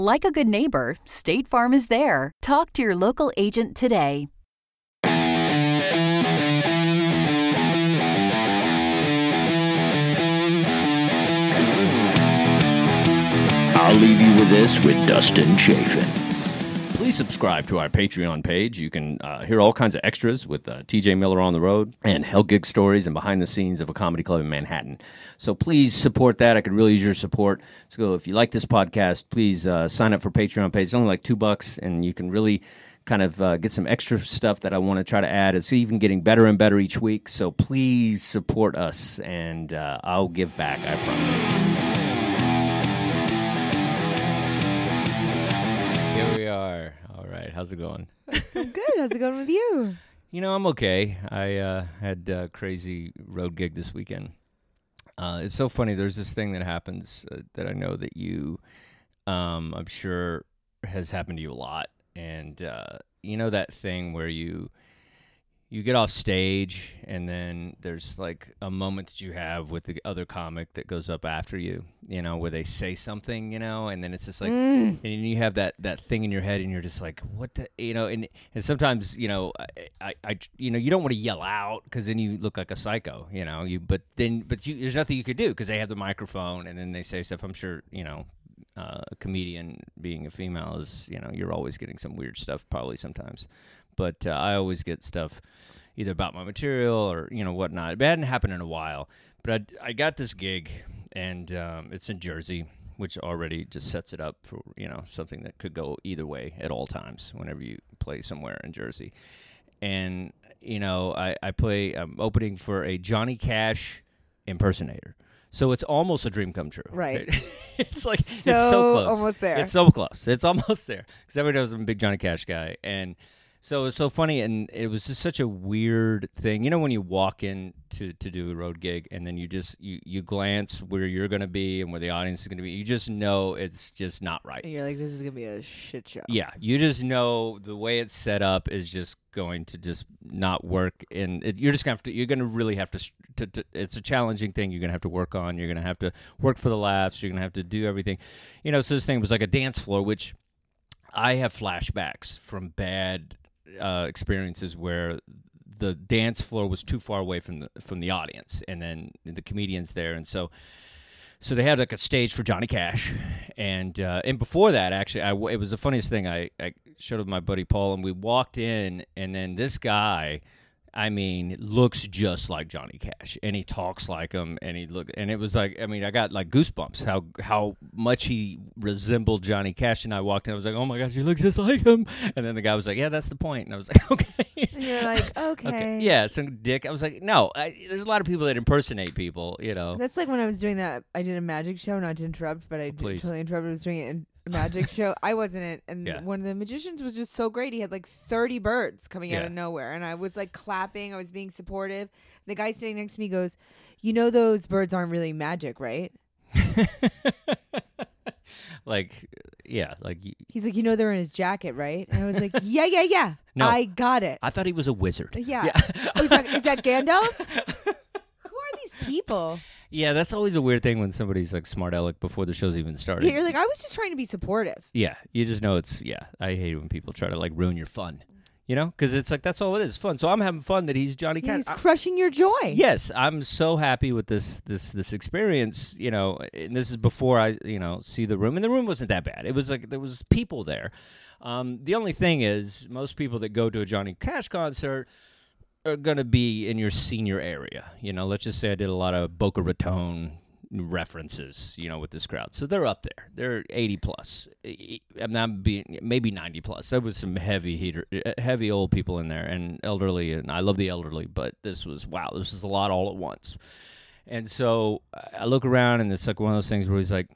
Like a good neighbor, State Farm is there. Talk to your local agent today. I'll leave you with this with Dustin Chafin. Please subscribe to our Patreon page. You can uh, hear all kinds of extras with uh, TJ Miller on the road and Hell Gig stories and behind the scenes of a comedy club in Manhattan. So please support that. I could really use your support. So if you like this podcast, please uh, sign up for Patreon page. It's only like two bucks, and you can really kind of uh, get some extra stuff that I want to try to add. It's even getting better and better each week. So please support us, and uh, I'll give back. I promise. Are. All right, how's it going? I'm good. How's it going with you? You know, I'm okay. I uh, had a crazy road gig this weekend. Uh, it's so funny. There's this thing that happens uh, that I know that you, um, I'm sure, has happened to you a lot. And uh, you know that thing where you you get off stage and then there's like a moment that you have with the other comic that goes up after you you know where they say something you know and then it's just like Mm. and you have that that thing in your head and you're just like what the you know and and sometimes you know i i, I you know you don't want to yell out because then you look like a psycho you know you but then but you there's nothing you could do because they have the microphone and then they say stuff i'm sure you know uh, a comedian being a female is you know you're always getting some weird stuff probably sometimes but uh, i always get stuff either about my material or you know whatnot. It hadn't happened in a while but i, I got this gig and um, it's in jersey which already just sets it up for you know something that could go either way at all times whenever you play somewhere in jersey. And you know i, I play i'm opening for a johnny cash impersonator. So it's almost a dream come true. Right. it's like it's So so close. almost there. it's so close. It's almost there. Because everybody knows i'm a big johnny cash guy. And so it's so funny and it was just such a weird thing you know when you walk in to, to do a road gig and then you just you, you glance where you're going to be and where the audience is going to be you just know it's just not right And you're like, this is gonna be a shit show. yeah, you just know the way it's set up is just going to just not work, and it, you're just gonna have to. You're gonna really have to, to, to. It's a challenging thing. You're gonna have to work on. You're gonna have to work for the laughs. You're gonna have to do everything. You know, so this thing was like a dance floor, which I have flashbacks from bad uh, experiences where the dance floor was too far away from the from the audience, and then the comedians there, and so so they had like a stage for Johnny Cash, and uh, and before that, actually, I, it was the funniest thing. I, I showed with my buddy Paul, and we walked in, and then this guy, I mean, looks just like Johnny Cash, and he talks like him, and he look, and it was like, I mean, I got like goosebumps how how much he resembled Johnny Cash, and I walked in, I was like, oh my gosh, you look just like him, and then the guy was like, yeah, that's the point, and I was like, okay. And you're like, okay. Yeah, some dick. I was like, no. I, there's a lot of people that impersonate people, you know. That's like when I was doing that. I did a magic show, not to interrupt, but I oh, did Please. totally interrupted. I was doing it in a magic show. I wasn't it, and Yeah. one of the magicians was just so great. He had like 30 birds coming out of nowhere, and I was like clapping. I was being supportive. The guy sitting next to me goes, "You know those birds aren't really magic, right?" like, yeah, like y- He's like, "You know they're in his jacket, right?" And I was like, "Yeah, yeah, yeah. No. I got it." I thought he was a wizard. Yeah. that is that Gandalf? Who are these people? Yeah, that's always a weird thing when somebody's like smart aleck before the show's even started. Yeah, you're like, I was just trying to be supportive. yeah, you just know it's yeah. I hate when people try to like ruin your fun, you know, because it's like that's all it is, fun. So I'm having fun that he's Johnny Cash. He's I- crushing your joy. yes, I'm so happy with this this this experience. You know, and this is before I you know see the room, and the room wasn't that bad. It was like there was people there. Um, the only thing is, most people that go to a Johnny Cash concert are going to be in your senior area. You know, let's just say I did a lot of Boca Raton references, you know, with this crowd. So they're up there. They're 80 plus. I'm not being maybe 90 plus. There was some heavy heater, uh, heavy old people in there and elderly, and I love the elderly, but this was wow, this was a lot all at once. And so I look around, and it's like one of those things where he's like,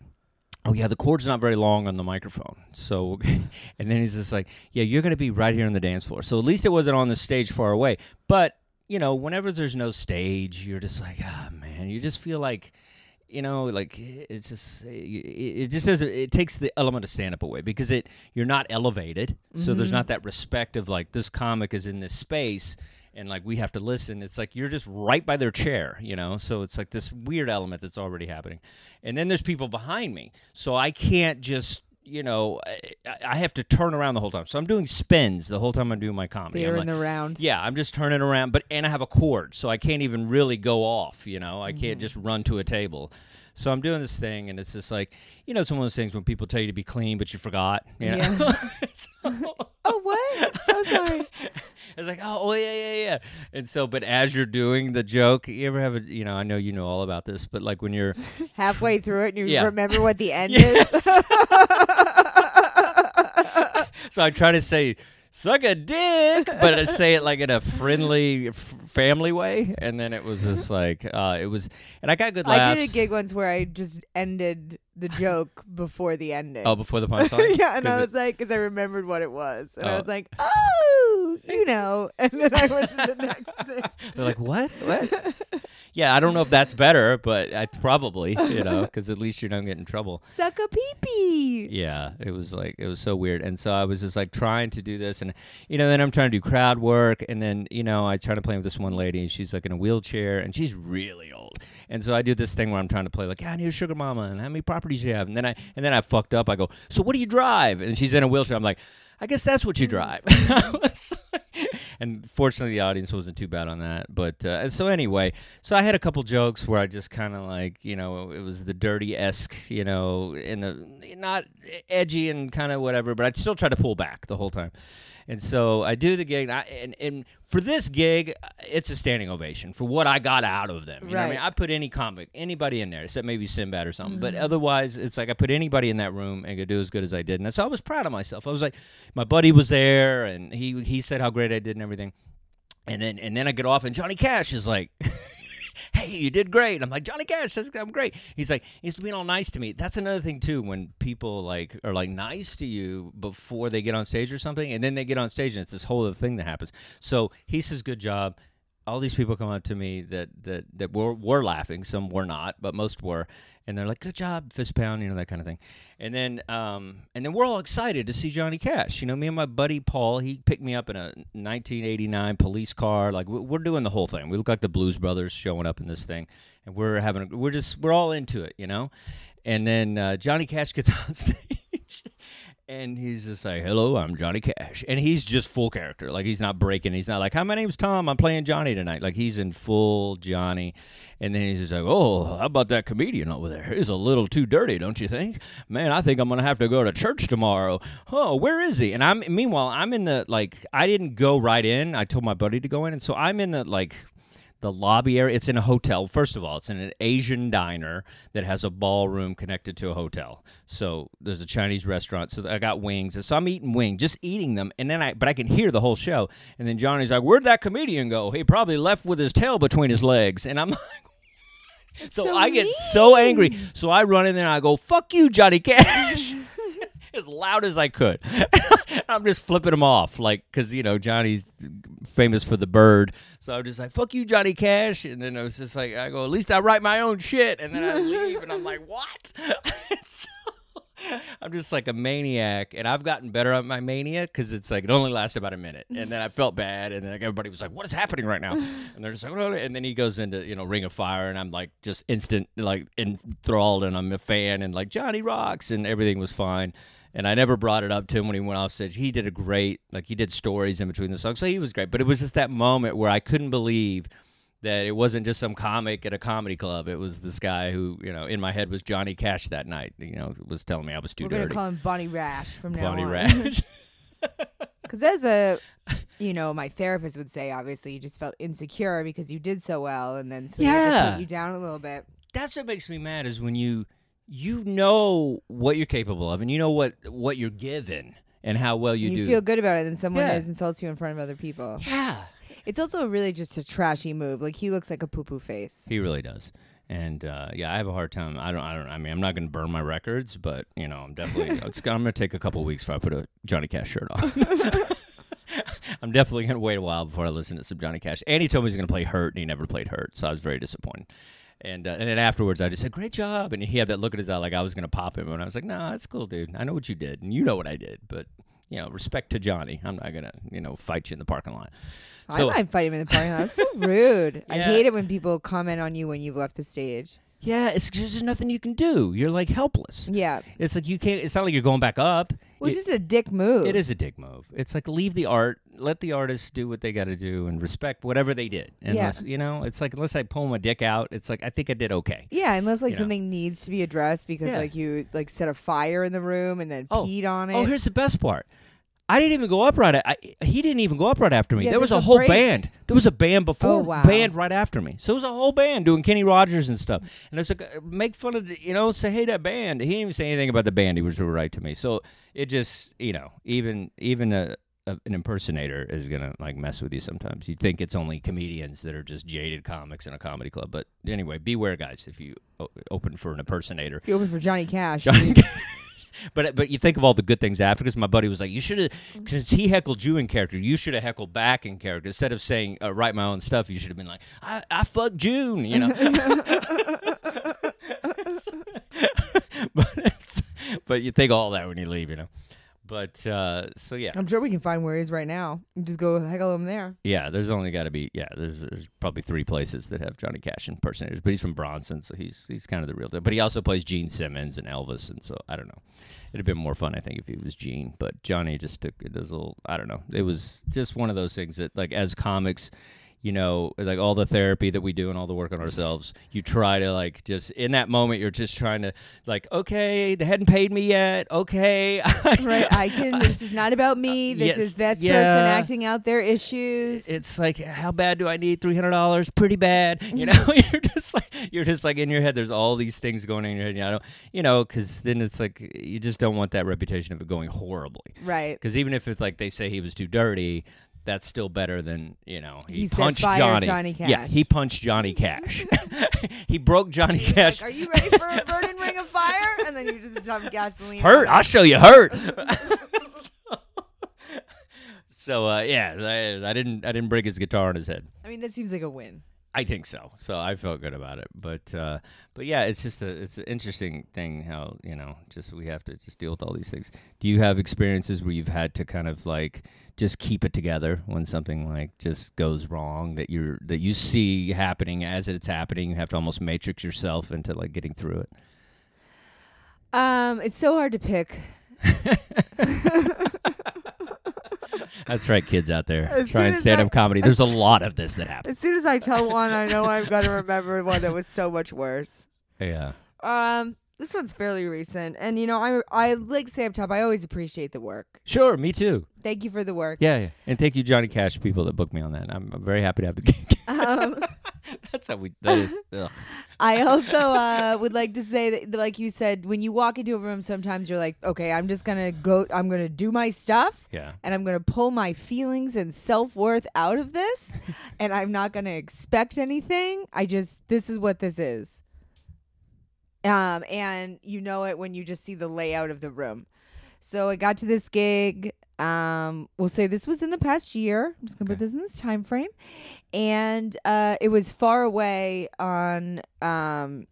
oh yeah, the cord's not very long on the microphone. So, and then he's just like, yeah, you're gonna be right here on the dance floor. So at least it wasn't on the stage far away. But you know, whenever there's no stage, you're just like, ah, man, you just feel like. You know, like eh, it's just eh, it, it just doesn't. It takes the element of stand up away because it you're not elevated, so there's mm-hmm. not that respect of like this comic is in this space and like we have to listen it's like you're just right by their chair you know? So it's like this weird element that's already happening. And then there's people behind me. So i can't just you know i, I have to turn around the whole time. So i'm doing spins the whole time i'm doing my comedy. In like, the round. yeah i'm just turning around but and i have a cord so i can't even really go off you know? I can't mm-hmm. just run to a table. So i'm doing this thing and it's just like you know it's one of those things when people tell you to be clean but you forgot you know? Yeah. So- Oh what? So sorry. it's like, oh, oh, yeah, yeah, yeah. And so, but as you're doing the joke, you ever have a, you know, I know you know all about this, but like when you're, Halfway through it, and you Yeah. remember what the end Yes. is. so I try to say, suck a dick, but I say it like in a friendly f- family way. And then it was just like, uh, it was, and I got good laughs. I did a gig once where I just ended the joke before the ending. Oh, before the punchline? yeah, and I it- was like, because I remembered what it was, and I Oh. was like, oh, you know, and then I went to the next thing. They're like, what? What? Yeah, I don't know if that's better, but I probably, you know, because at least you don't get in trouble. Suck a pee pee. Yeah, it was like it was so weird, and so I was just like trying to do this, and you know, then I'm trying to do crowd work, and then you know, I try to play with this one lady, and she's like in a wheelchair, and she's really old, and so I do this thing where I'm trying to play like, yeah, I need a sugar mama, and how many properties do you have, and then I and then I fucked up. I go, so what do you drive? And she's in a wheelchair. I'm like. I guess that's what you drive. and fortunately, the audience wasn't too bad on that. But uh, so anyway, so I had a couple jokes where I just kind of like, you know, it was the dirty esque, you know, in the not edgy and kind of whatever, but I'd still try to pull back the whole time. And so I do the gig, and, I, and, and for this gig, it's a standing ovation for what I got out of them. You know what I mean? I put any comic, anybody in there, except maybe Sinbad or something. But mm-hmm. otherwise, it's like I put anybody in that room and could do as good as I did. And so I was proud of myself. I was like, my buddy was there, and he he said how great I did and everything. And then and then I get off, and Johnny Cash is like. Hey, you did great. I'm like Johnny Cash. I'm great. He's like he's being all nice to me. That's another thing too. When people like are like nice to you before they get on stage or something, and then they get on stage and it's this whole other thing that happens. So he says, "Good job." all these people come up to me that that that were were laughing. Some were not, but most were, and they're like, "Good job, fist pound," you know that kind of thing. And then um and then we're all excited to see Johnny Cash. You know, me and my buddy Paul, he picked me up in a 1989 police car. Like we- we're doing the whole thing. We look like the Blues Brothers showing up in this thing, and we're having a, we're just we're all into it, you know. And then uh, Johnny Cash gets on stage. And he's just like, "Hello, I'm Johnny Cash," and he's just full character. Like he's not breaking. He's not like, "Hi, my name's Tom. I'm playing Johnny tonight." Like he's in full Johnny. And then he's just like, "Oh, how about that comedian over there? He's a little too dirty, don't you think? Man, I think I'm gonna have to go to church tomorrow. Oh, where is he?" And I'm meanwhile, I'm in the like, I didn't go right in. I told my buddy to go in, and so I'm in the like the lobby area. It's in a hotel. First of all, it's in an Asian diner that has a ballroom connected to a hotel. So there's a Chinese restaurant. So I got wings. And so I'm eating wings, just eating them. And then I, but I can hear the whole show. And then Johnny's like, "Where'd that comedian go? He probably left with his tail between his legs." And I'm like. So, so I get so angry. So I run in there and I go, "Fuck you, Johnny Cash." as loud as I could. I'm just flipping him off, like, because, you know, Johnny's famous for the bird. So I'm just like, fuck you, Johnny Cash. And then I was just like, I go, at least I write my own shit. And then I leave, and I'm like, what? so, I'm just like a maniac. And I've gotten better at my mania because it's like, it only lasts about a minute. And then I felt bad. And then everybody was like, what is happening right now? And they're just like, "Oh," and then he goes into, you know, Ring of Fire. And I'm like, just instant, like, enthralled. And I'm a fan. And like, Johnny rocks. And everything was fine and I never brought it up to him when he went off stage. He did a great, like he did stories in between the songs, so he was great. But it was just that moment where I couldn't believe that it wasn't just some comic at a comedy club. It was this guy who, you know, in my head was Johnny Cash that night. You know, was telling me I was too We're gonna dirty. call him Bonnie Rash from now Bonnie on. Rash. Because as a, you know, my therapist would say, obviously you just felt insecure because you did so well, and then so we had to Yeah. put you down a little bit. That's what makes me mad is when you you know what you're capable of and you know what what you're given and how well you you do. feel good about it, and someone Yeah. insults you in front of other people. yeah. It's also really just a trashy move. Like he looks like a poo poo face. He really does. And uh, yeah, I have a hard time. I don't. I don't. I mean, I'm not going to burn my records, but you know, I'm definitely. it's, I'm going to take a couple weeks before I put a Johnny Cash shirt on. I'm definitely going to wait a while before I listen to some Johnny Cash. And he told me he's going to play Hurt, and he never played Hurt, so I was very disappointed. And uh, and then afterwards, I just said, "Great job!" And he had that look in his eye, like I was going to pop him. And I was like, "No, nah, it's cool, dude. I know what you did, and you know what I did, but." You know, respect to Johnny. I'm not gonna, you know, fight you in the parking lot. So I might fight him in the parking lot. That's so rude. I hate it when people comment on you when you've left the stage. Yeah, it's just there's nothing you can do. You're like helpless. Yeah. It's like you can't. It's not like you're going back up. Well, You- it's just a dick move. It is a dick move. It's like leave the art, let the artists do what they got to do, and respect whatever they did. Unless you know, it's like unless I pull my dick out, it's like I think I did okay. Yeah, unless like You know. something needs to be addressed because Yeah. like you like set a fire in the room and then Oh. peed on oh, it. Oh, here's the best part. I didn't even go up right. I, he didn't even go up right after me. Yeah, there was a a whole break. band. There was a band before, Oh, wow. band right after me. So it was a whole band doing Kenny Rogers and stuff. And it's like uh, make fun of, the, you know, say hey that band. He didn't even say anything about the band. He was right to me. So it just, you know, even even a, a an impersonator is gonna like mess with you sometimes. You think it's only comedians that are just jaded comics in a comedy club, but anyway, beware, guys. If you o- open for an impersonator, if you open for Johnny Cash, Johnny but but you think of all the good things after because my buddy was like, you should have because he heckled you in character, you should have heckled back in character instead of saying uh, write my own stuff. You should have been like, I I fuck June, you know. but but you think all that when you leave, you know. But uh, so yeah, I'm sure we can find where he is right now. You just go heckle him there. yeah. There's only got to be yeah. There's there's probably three places that have Johnny Cash impersonators, but he's from Branson, so he's he's kind of the real deal. But he also plays Gene Simmons and Elvis, and so I don't know. It'd have been more fun, I think, if he was Gene. But Johnny just took it as a little. I don't know. It was just one of those things that, like, as comics. You know, like all the therapy that we do and all the work on ourselves, you try to like just in that moment, you're just trying to like, okay, they hadn't paid me yet. Okay, Right. I can. This is not about me. Uh, this Yes, is this yeah. person acting out their issues. it's like how bad do I need three hundred dollars? Pretty bad, you know. you're just like you're just like in your head. There's all these things going in your head. You know, you know, because then it's like you just don't want that reputation of it going horribly. right. Because even if it's like they say he was too dirty, that's still better than you know he, He said, punched "Fire Johnny. Johnny Yeah, he punched Johnny Cash. he broke Johnny Cash. Like, are you ready for a burning ring of fire? And then you just dump gasoline. hurt. I'll show you hurt. so, so, uh, yeah, I, I didn't. I didn't break his guitar on his head. I mean, that seems like a win. I think so. So I felt good about it. But uh, but yeah, it's just a it's an interesting thing how you know just we have to just deal with all these things. Do you have experiences where you've had to kind of like just keep it together when something like just goes wrong that you're that you see happening as it's happening? You have to almost matrix yourself into like getting through it. Um, it's so hard to pick. That's right, kids out there As trying stand up comedy. There's a lot of this that happens. As soon as I tell one, I know I'm gonna remember one that was so much worse. Yeah. Um, this one's fairly recent, and you know, I I like to up top, I always appreciate the work. Sure, me too. Thank you for the work. Yeah, yeah. And thank you, Johnny Cash, people that booked me on that. I'm, I'm very happy to have the gig. Um, That's how we. That is. Ugh. I also uh, would like to say that, like you said, when you walk into a room, sometimes you're like, okay, I'm just gonna go, I'm gonna do my stuff, Yeah. and I'm gonna pull my feelings and self worth out of this, and I'm not gonna expect anything. I just, this is what this is. Um, and you know it when you just see the layout of the room. So I got to this gig. Um, we'll say this was in the past year. I'm just gonna put this in this time frame, and uh, it was far away on um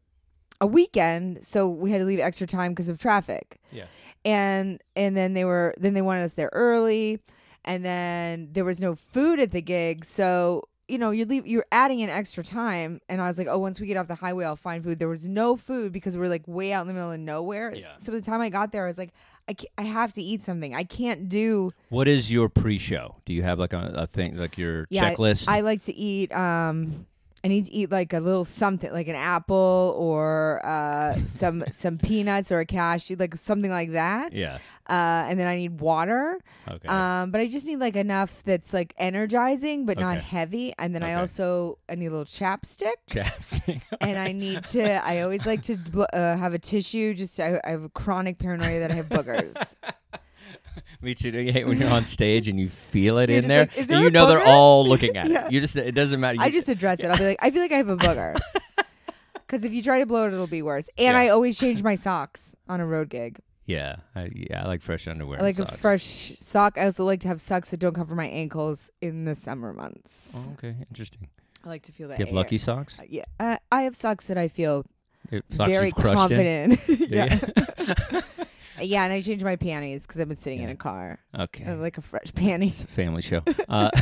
a weekend, so we had to leave extra time because of traffic. Yeah. And and then they were then they wanted us there early, and then there was no food at the gig, so you know you leave you're adding in extra time. And I was like, oh, once we get off the highway, I'll find food. There was no food because we are like way out in the middle of nowhere. Yeah. So by the time I got there, I was like, I I have to eat something. I can't do. What is your pre-show? Do you have like a, a thing, like your Yeah, I- checklist? I like to eat. Um, I need to eat like a little something, like an apple or uh, some some peanuts or a cashew, like something like that. yeah. Uh, and then I need water. Okay. Um, but I just need like enough that's like energizing but not Okay. heavy. And then I Okay. also I need a little chapstick. Chapstick. and I need to. I always like to bl- uh, have a tissue. Just I, I have a chronic paranoia that I have boogers. Me too. You hate when you're on stage and you feel it You're in there, like, there and you know they're all looking at Yeah. it. You just it doesn't matter. You, I just address it. I'll be like, I feel like I have a booger. Because if you try to blow it, it'll be worse. And Yeah. I always change my socks on a road gig. Yeah, I, yeah, I like fresh underwear. I like a fresh sock. I also like to have socks that don't cover my ankles in the summer months. Oh, okay, interesting. I like to feel that. You have air. lucky socks. Uh, Yeah, uh, I have socks that I feel Socks very confident. in. yeah. Yeah, and I changed my panties because I've been sitting in a car. okay, I like a fresh panties. it's a family show. Uh,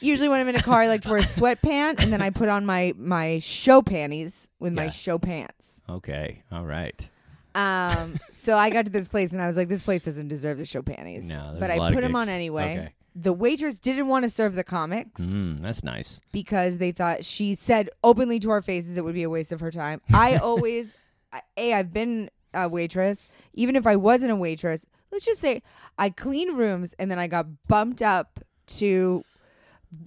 Usually when I'm in a car, I like to wear a sweatpant, and then I put on my my show panties with my Yeah. show pants. okay, all right. Um, so I got to this place and I was like, this place doesn't deserve the show panties. No, there's but a I lot of put them on gigs. anyway. Okay. The waitress didn't want to serve the comics Mm, that's nice. because they thought she said openly to our faces it would be a waste of her time. I always, I- a, I've been a waitress. Even if I wasn't a waitress, let's just say I cleaned rooms and then I got bumped up to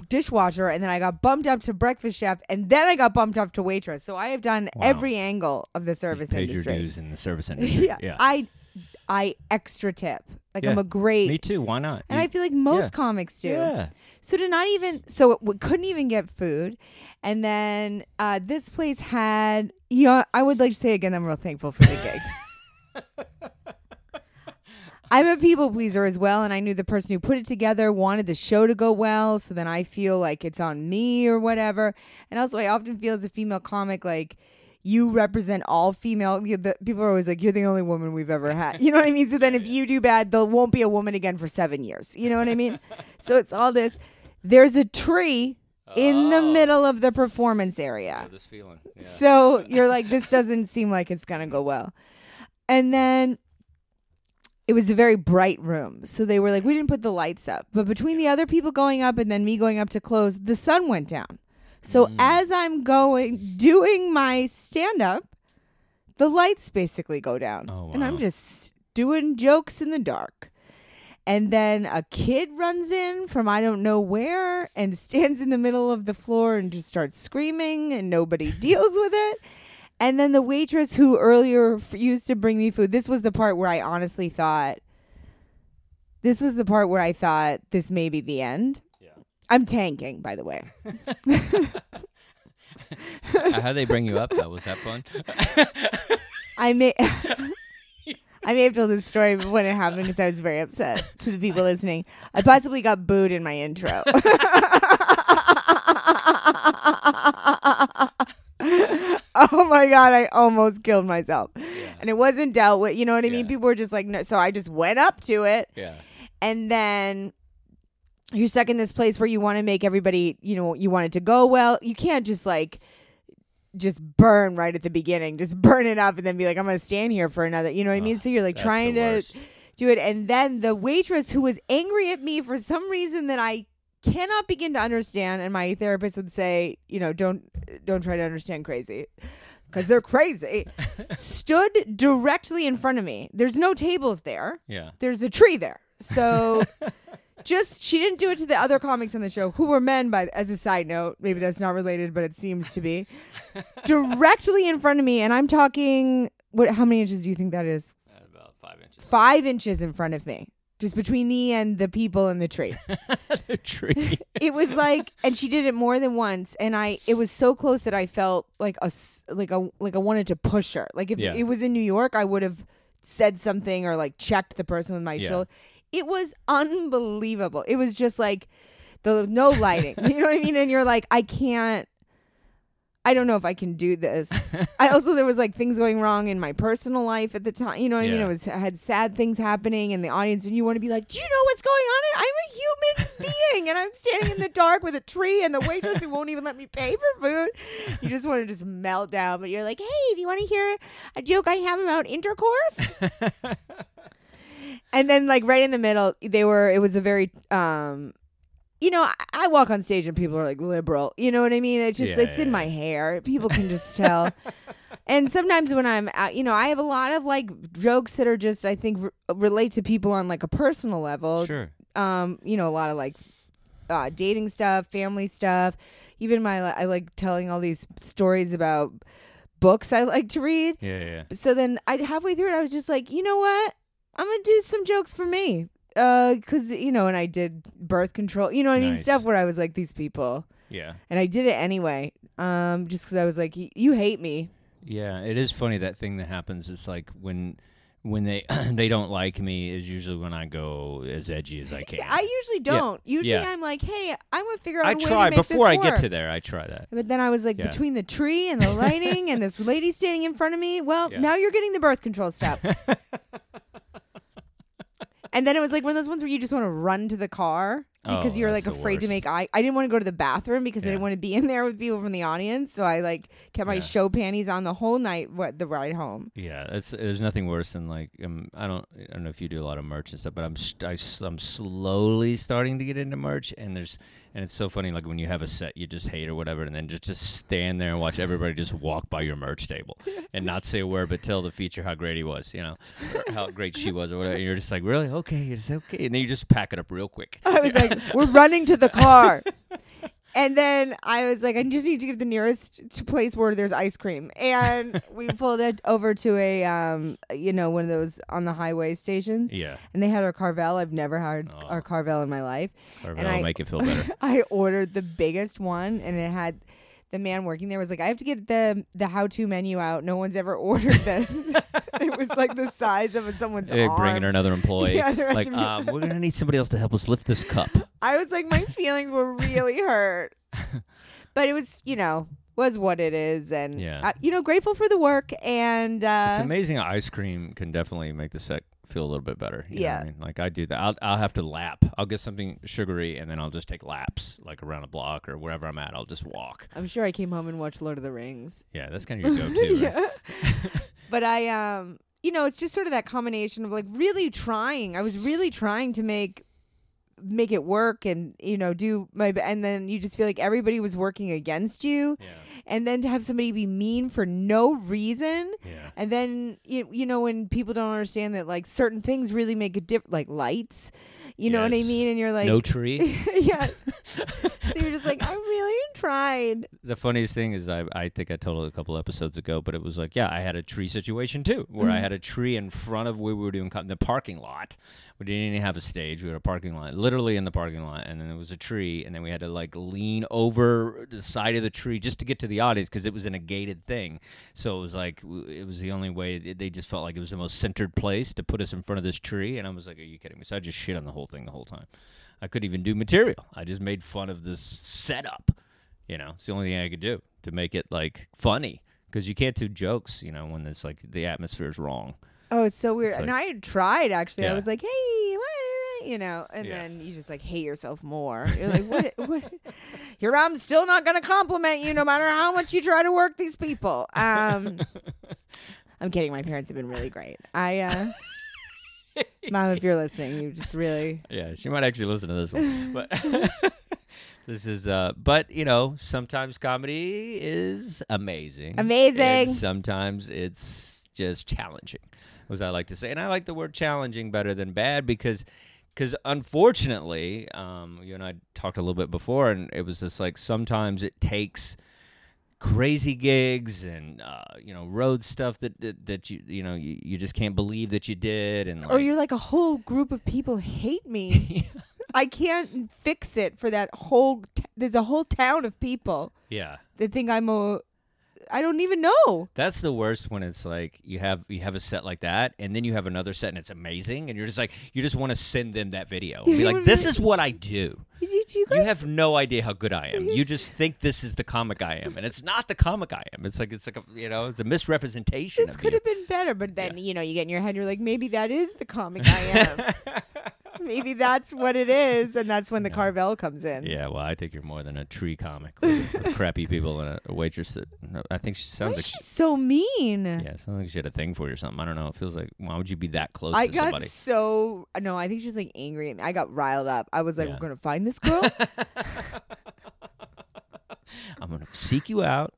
dishwasher and then I got bumped up to breakfast chef and then I got bumped up to waitress. So I have done Wow. every angle of the service You've paid industry. your dues in the service industry. yeah, yeah. I I extra tip. Like I'm a great Me too. Why not? and You- I feel like most yeah. comics do. Yeah. So to not even so it, we couldn't even get food, and then uh, this place had yeah. I would like to say again, I'm real thankful for the gig. I'm a people pleaser as well, and I knew the person who put it together wanted the show to go well. So then I feel like it's on me or whatever. And also, I often feel as a female comic like you represent all female. You, the, people are always like, "You're the only woman we've ever had." You know what I mean? So then, if you do bad, there won't be a woman again for seven years. You know what I mean? so it's all this. There's a tree in the Oh. middle of the performance area. Yeah, this feeling. Yeah. So you're like, this doesn't seem like it's gonna go well. And then it was a very bright room. So they were like, we didn't put the lights up. But between the other people going up and then me going up to close, the sun went down. So Mm. as I'm going doing my stand up, the lights basically go down. Oh, And I'm just doing jokes in the dark. And then a kid runs in from I don't know where and stands in the middle of the floor and just starts screaming, and nobody deals with it. And then the waitress who earlier used to bring me food, this was the part where I honestly thought, this was the part where I thought this may be the end. Yeah. I'm tanking, by the way. How they bring you up? That was that fun? I may. I may have told this story when it happened because I was very upset to the people listening. I possibly got booed in my intro. oh my god, I almost killed myself. And it wasn't dealt with, you know what I mean? People were just like, no. So I just went up to it Yeah. and then you're stuck in this place where you want to make everybody, you know, you want it to go well. You can't just like just burn right at the beginning, just burn it up and then be like, I'm gonna stand here for another. You know what I mean? So you're like trying to do it, and then the waitress who was angry at me for some reason that I cannot begin to understand, and my therapist would say, you know, don't don't try to understand crazy. Because they're crazy, stood directly in front of me. There's no tables there Yeah. there's a tree there. So just she didn't do it to the other comics on the show who were men by as a side note. Maybe that's not related, but it seems to be. Directly in front of me and I'm talking what how many inches do you think that is? At about five inches. 5 inches in front of me. Just between me and the people in the tree. the tree. it was like and she did it more than once and i it was so close that i felt like a like a like i wanted to push her like if Yeah. it was in new york i would have said something or like checked the person with my Yeah. shoulder it was unbelievable it was just like the no lighting you know what i mean and you're like i can't I don't know if I can do this. I also there was like things going wrong in my personal life at the time. You know what I mean? It was I had sad things happening in the audience, and you want to be like, "Do you know what's going on?" I'm a human being, and I'm standing in the dark with a tree, and the waitress who won't even let me pay for food. You just want to just melt down, but you're like, "Hey, do you want to hear a joke I have about intercourse?" and then like right in the middle, they were. It was a very um you know, I, I walk on stage and people are like liberal. You know what I mean? It's just Yeah, it's yeah, in my hair. People can just tell. and sometimes when I'm out, you know, I have a lot of like jokes that are just I think r- relate to people on like a personal level. Sure. Um, you know, a lot of like uh, dating stuff, family stuff. Even my I like telling all these stories about books I like to read. Yeah, yeah. So then I halfway through it, I was just like, you know what? I'm gonna do some jokes for me, uh, cause you know, and I did birth control, you know, what I mean, Nice. stuff where I was like, these people, Yeah. and I did it anyway. Um, just because I was like, "Y- you hate me. Yeah, it is funny that thing that happens. It's like when when they they don't like me is usually when I go as edgy as I can. I usually don't. Usually Yeah. I'm like, hey, I'm gonna figure out I a way try to make before I this get work. to there. I try that. But then I was like, Yeah. between the tree and the lighting and this lady standing in front of me, well, Yeah. now you're getting the birth control stuff. and then it was like one of those ones where you just want to run to the car because Oh, you're like afraid to make eye. I didn't want to go to the bathroom because I didn't want to be in there with people from the audience. So I like kept my Yeah. show panties on the whole night. What the ride home? Yeah, it's there's nothing worse than like um, I don't I don't know if you do a lot of merch and stuff, but I'm st- I, am slowly starting to get into merch, and there's and it's so funny like when you have a set you just hate or whatever, and then just just stand there and watch everybody just walk by your merch table and not say a word, but tell the feature how great he was, you know, how great she was or whatever. And you're just like really okay, it's okay, and then you just pack it up real quick. I was like, we're running to the car. And then I was like, I just need to get the nearest t- place where there's ice cream. And we pulled it over to a, um, you know, one of those on the highway stations. Yeah, And they had our Carvel. I've never had Oh. our Carvel in my life. Carvel And will I- make it feel better. I ordered the biggest one, and it had the man working there was like, I have to get the the how to menu out. No one's ever ordered this. it was like the size of someone's They're arm. bringing another employee. Yeah, like, um, we're gonna need somebody else to help us lift this cup. I was like, my feelings were really hurt. but it was, you know, was what it is. And, Yeah. uh, you know, grateful for the work. And, uh, It's amazing ice cream can definitely make the set feel a little bit better. you know what Yeah. I mean, like I do that. I'll I'll have to lap. I'll get something sugary and then I'll just take laps, like around a block or wherever I'm at. I'll just walk. I'm sure I came home and watched Lord of the Rings. Yeah, that's kind of your go-to. yeah. but I, um, you know, it's just sort of that combination of like really trying. I was really trying to make make it work and you know do my b- and then you just feel like everybody was working against you. Yeah, and then to have somebody be mean for no reason. Yeah, And then you, you know when people don't understand that like certain things really make a difference, like lights, you know what I mean? And you're like, no tree. yeah. so you're just like, I really tried. the funniest thing is I I think I told it a couple episodes ago, but it was like yeah, I had a tree situation too, where I Mhm. had a tree in front of where we were doing co- the parking lot. We didn't even have a stage; we had a parking lot, literally in the parking lot, and then there was a tree, and then we had to like lean over the side of the tree just to get to the audience because it was in a gated thing. So it was like it was the only way. They- They just felt like it was the most centered place to put us in front of this tree, and I was like, "Are you kidding me?" So I just shit on the whole thing the whole time. I couldn't even do material. I just made fun of this setup. You know, it's the only thing I could do to make it like funny because you can't do jokes. You know, when it's like the atmosphere is wrong. Oh, it's so weird. It's and I had tried actually. I was like, hey, what? you know, and Yeah. then you just like hate yourself more. You're like, what? what? Here I'm still not gonna compliment you, no matter how much you try to work these people. Um, I'm kidding. My parents have been really great. I, uh, mom, if you're listening, you just really. Yeah, she might actually listen to this one, but this is. uh But you know, sometimes comedy is amazing, Amazing. and sometimes it's just challenging, as I like to say, and I like the word challenging better than bad because. Because unfortunately, um, you and I talked a little bit before, and it was just like sometimes it takes crazy gigs and uh, you know road stuff that, that that you you know you, you just can't believe that you did, and or you're like a whole group of people hate me. I can't fix it for that whole. T- there's a whole town of people yeah. that think I'm a. I don't even know. That's the worst when it's like you have you have a set like that, and then you have another set and it's amazing, and you're just like you just want to send them that video and be like, "This is what I do. You, you guys? You have no idea how good I am. You just think this is the comic I am, and it's not the comic I am. It's like it's like a you know it's a misrepresentation this could you." have been better, but then you know you get in your head, you're like, maybe that is the comic I am. maybe that's what it is, and that's when the Carvel comes in. Yeah, well, I think you're more than a tree comic with, with crappy people and a, waitress that I think she sounds is like she she, so mean? yeah, it sounds like she had a thing for you or something. I don't know. It feels like why would you be that close I to got somebody? so no. I think she was like angry at me. I got riled up. I was like, Yeah. "We're gonna find this girl." I'm gonna seek you out,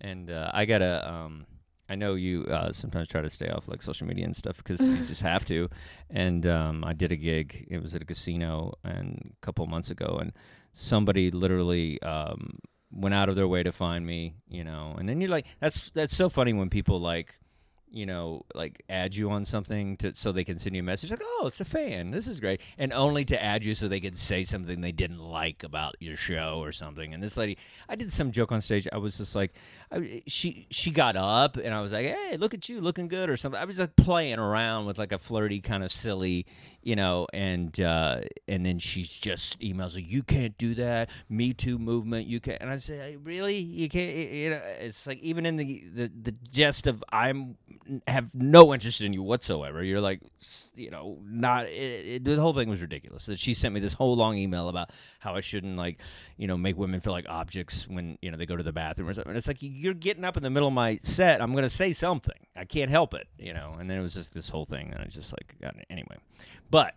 and uh, I gotta. Um, I know you uh, sometimes try to stay off like social media and stuff because you just have to. And um, I did a gig. It was at a casino and a couple months ago, and somebody literally um, went out of their way to find me. You know, and then you're like, that's that's so funny when people like you know, like add you on something to so they can send you a message like, "Oh, it's a fan. This is great," and only to add you so they could say something they didn't like about your show or something. And this lady, I did some joke on stage. I was just like, I, she she got up and I was like, "Hey, look at you, looking good," or something. I was like playing around with like a flirty kind of silly, you know, and uh, and then she just emails like, "You can't do that. Me Too movement. You can't." And I say, "Really? You can't?" You know, it's like even in the the the jest of I'm have no interest in you whatsoever. You're like, you know, not. It, it, the whole thing was ridiculous. That she sent me this whole long email about how I shouldn't like, you know, make women feel like objects when you know they go to the bathroom or something. And it's like you're getting up in the middle of my set. I'm gonna say something. I can't help it, you know. And then it was just this whole thing, and I just like anyway. But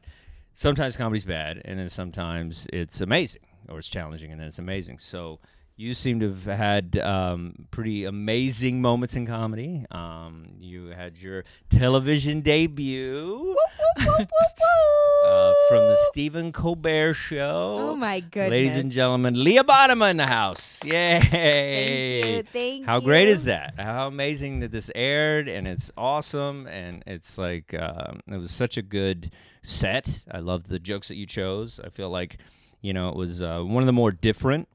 sometimes comedy's bad, and then sometimes it's amazing, or it's challenging, and then it's amazing. So you seem to have had um, pretty amazing moments in comedy. Um, you had your television debut uh, from the Stephen Colbert Show. Oh my goodness, ladies and gentlemen, Leah Bonnema in the house! Yay! Thank you, thank How you. great is that? How amazing that this aired, and it's awesome, and it's like um, it was such a good set. I love the jokes that you chose. I feel like you know it was uh, one of the more different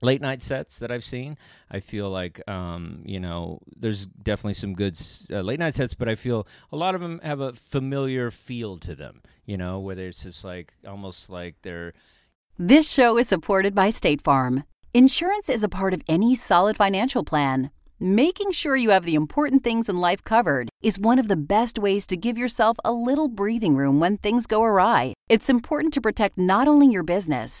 late night sets that I've seen. I feel like um, you know there's definitely some good uh, late night sets, but I feel a lot of them have a familiar feel to them. You know, whether it's just like almost like they're. This show is supported by State Farm. Insurance is a part of any solid financial plan. Making sure you have the important things in life covered is one of the best ways to give yourself a little breathing room when things go awry. It's important to protect not only your business,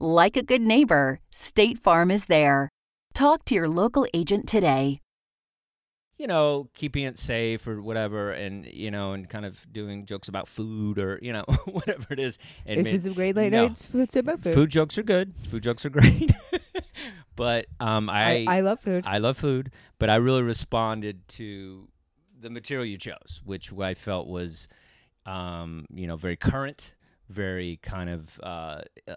Like a good neighbor, State Farm is there. Talk to your local agent today. you know, keeping it safe or whatever, and you know, and kind of doing jokes about food or you know, whatever it is. And This ma- was a great late no. night food about food. Food jokes are good. Food jokes are great. but um, I, I, I love food. I love food, but I really responded to the material you chose, which I felt was, um, you know, very current, very kind of uh, uh,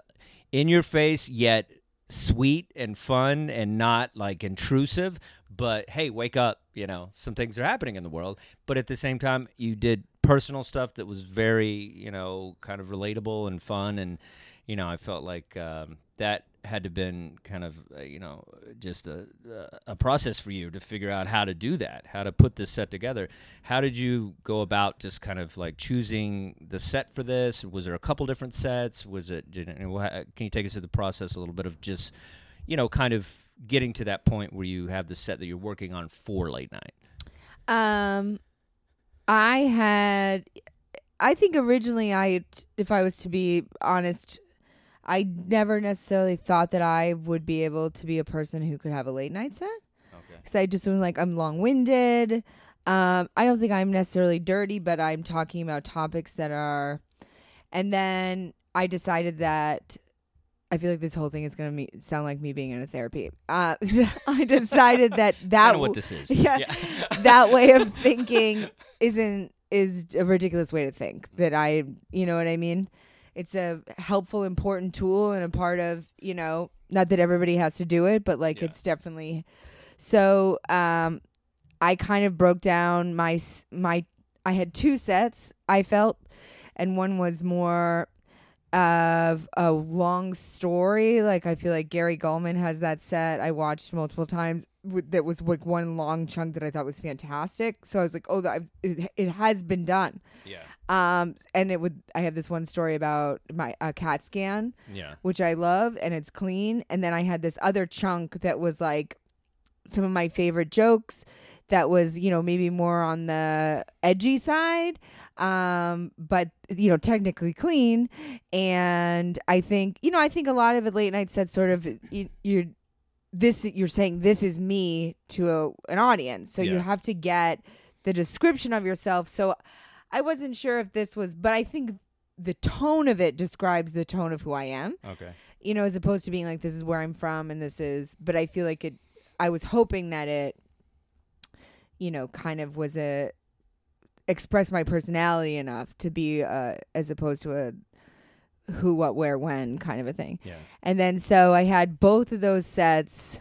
in your face, yet sweet and fun and not like intrusive. But hey, wake up! You know, some things are happening in the world. But at the same time, you did personal stuff that was very, you know, kind of relatable and fun, and you know, I felt like um, that had to been kind of uh, you know just a a process for you to figure out how to do that, how to put this set together. How did you go about just kind of like choosing the set for this? Was there a couple different sets? Was it? Did, can you take us through the process a little bit of just you know kind of getting to that point where you have the set that you're working on for late night? Um, I had, I think originally I, if I was to be honest, I never necessarily thought that I would be able to be a person who could have a late night set. Okay. Because I just was like, I'm long winded. Um, I don't think I'm necessarily dirty, but I'm talking about topics that are. And then I decided that I feel like this whole thing is going to me- sound like me being in a therapy. Uh, I decided that that know what this is. yeah, that way of thinking isn't is a ridiculous way to think. That I, you know what I mean? It's a helpful, important tool and a part of, you know, not that everybody has to do it, but like Yeah. it's definitely. So, um, I kind of broke down my my. I had two sets. I felt, and one was more of a long story. Like I feel like Gary Gulman has that set. I watched multiple times. That was like one long chunk that I thought was fantastic. So I was like, oh, that, it, it has been done. Yeah. Um, and it would. I have this one story about my a CAT scan, Yeah. which I love, and it's clean. And then I had this other chunk that was like some of my favorite jokes. That was, you know, maybe more on the edgy side, um, but you know, technically clean. And I think, you know, I think a lot of it late night said sort of you, you're this you're saying this is me to a, an audience, so you have to get the description of yourself. So I wasn't sure if this was, but I think the tone of it describes the tone of who I am. Okay. You know, as opposed to being like this is where I'm from and this is. But I feel like it. I was hoping that it, you know, kind of was a express my personality enough to be uh as opposed to a who what where when kind of a thing Yeah. and then so i had both of those sets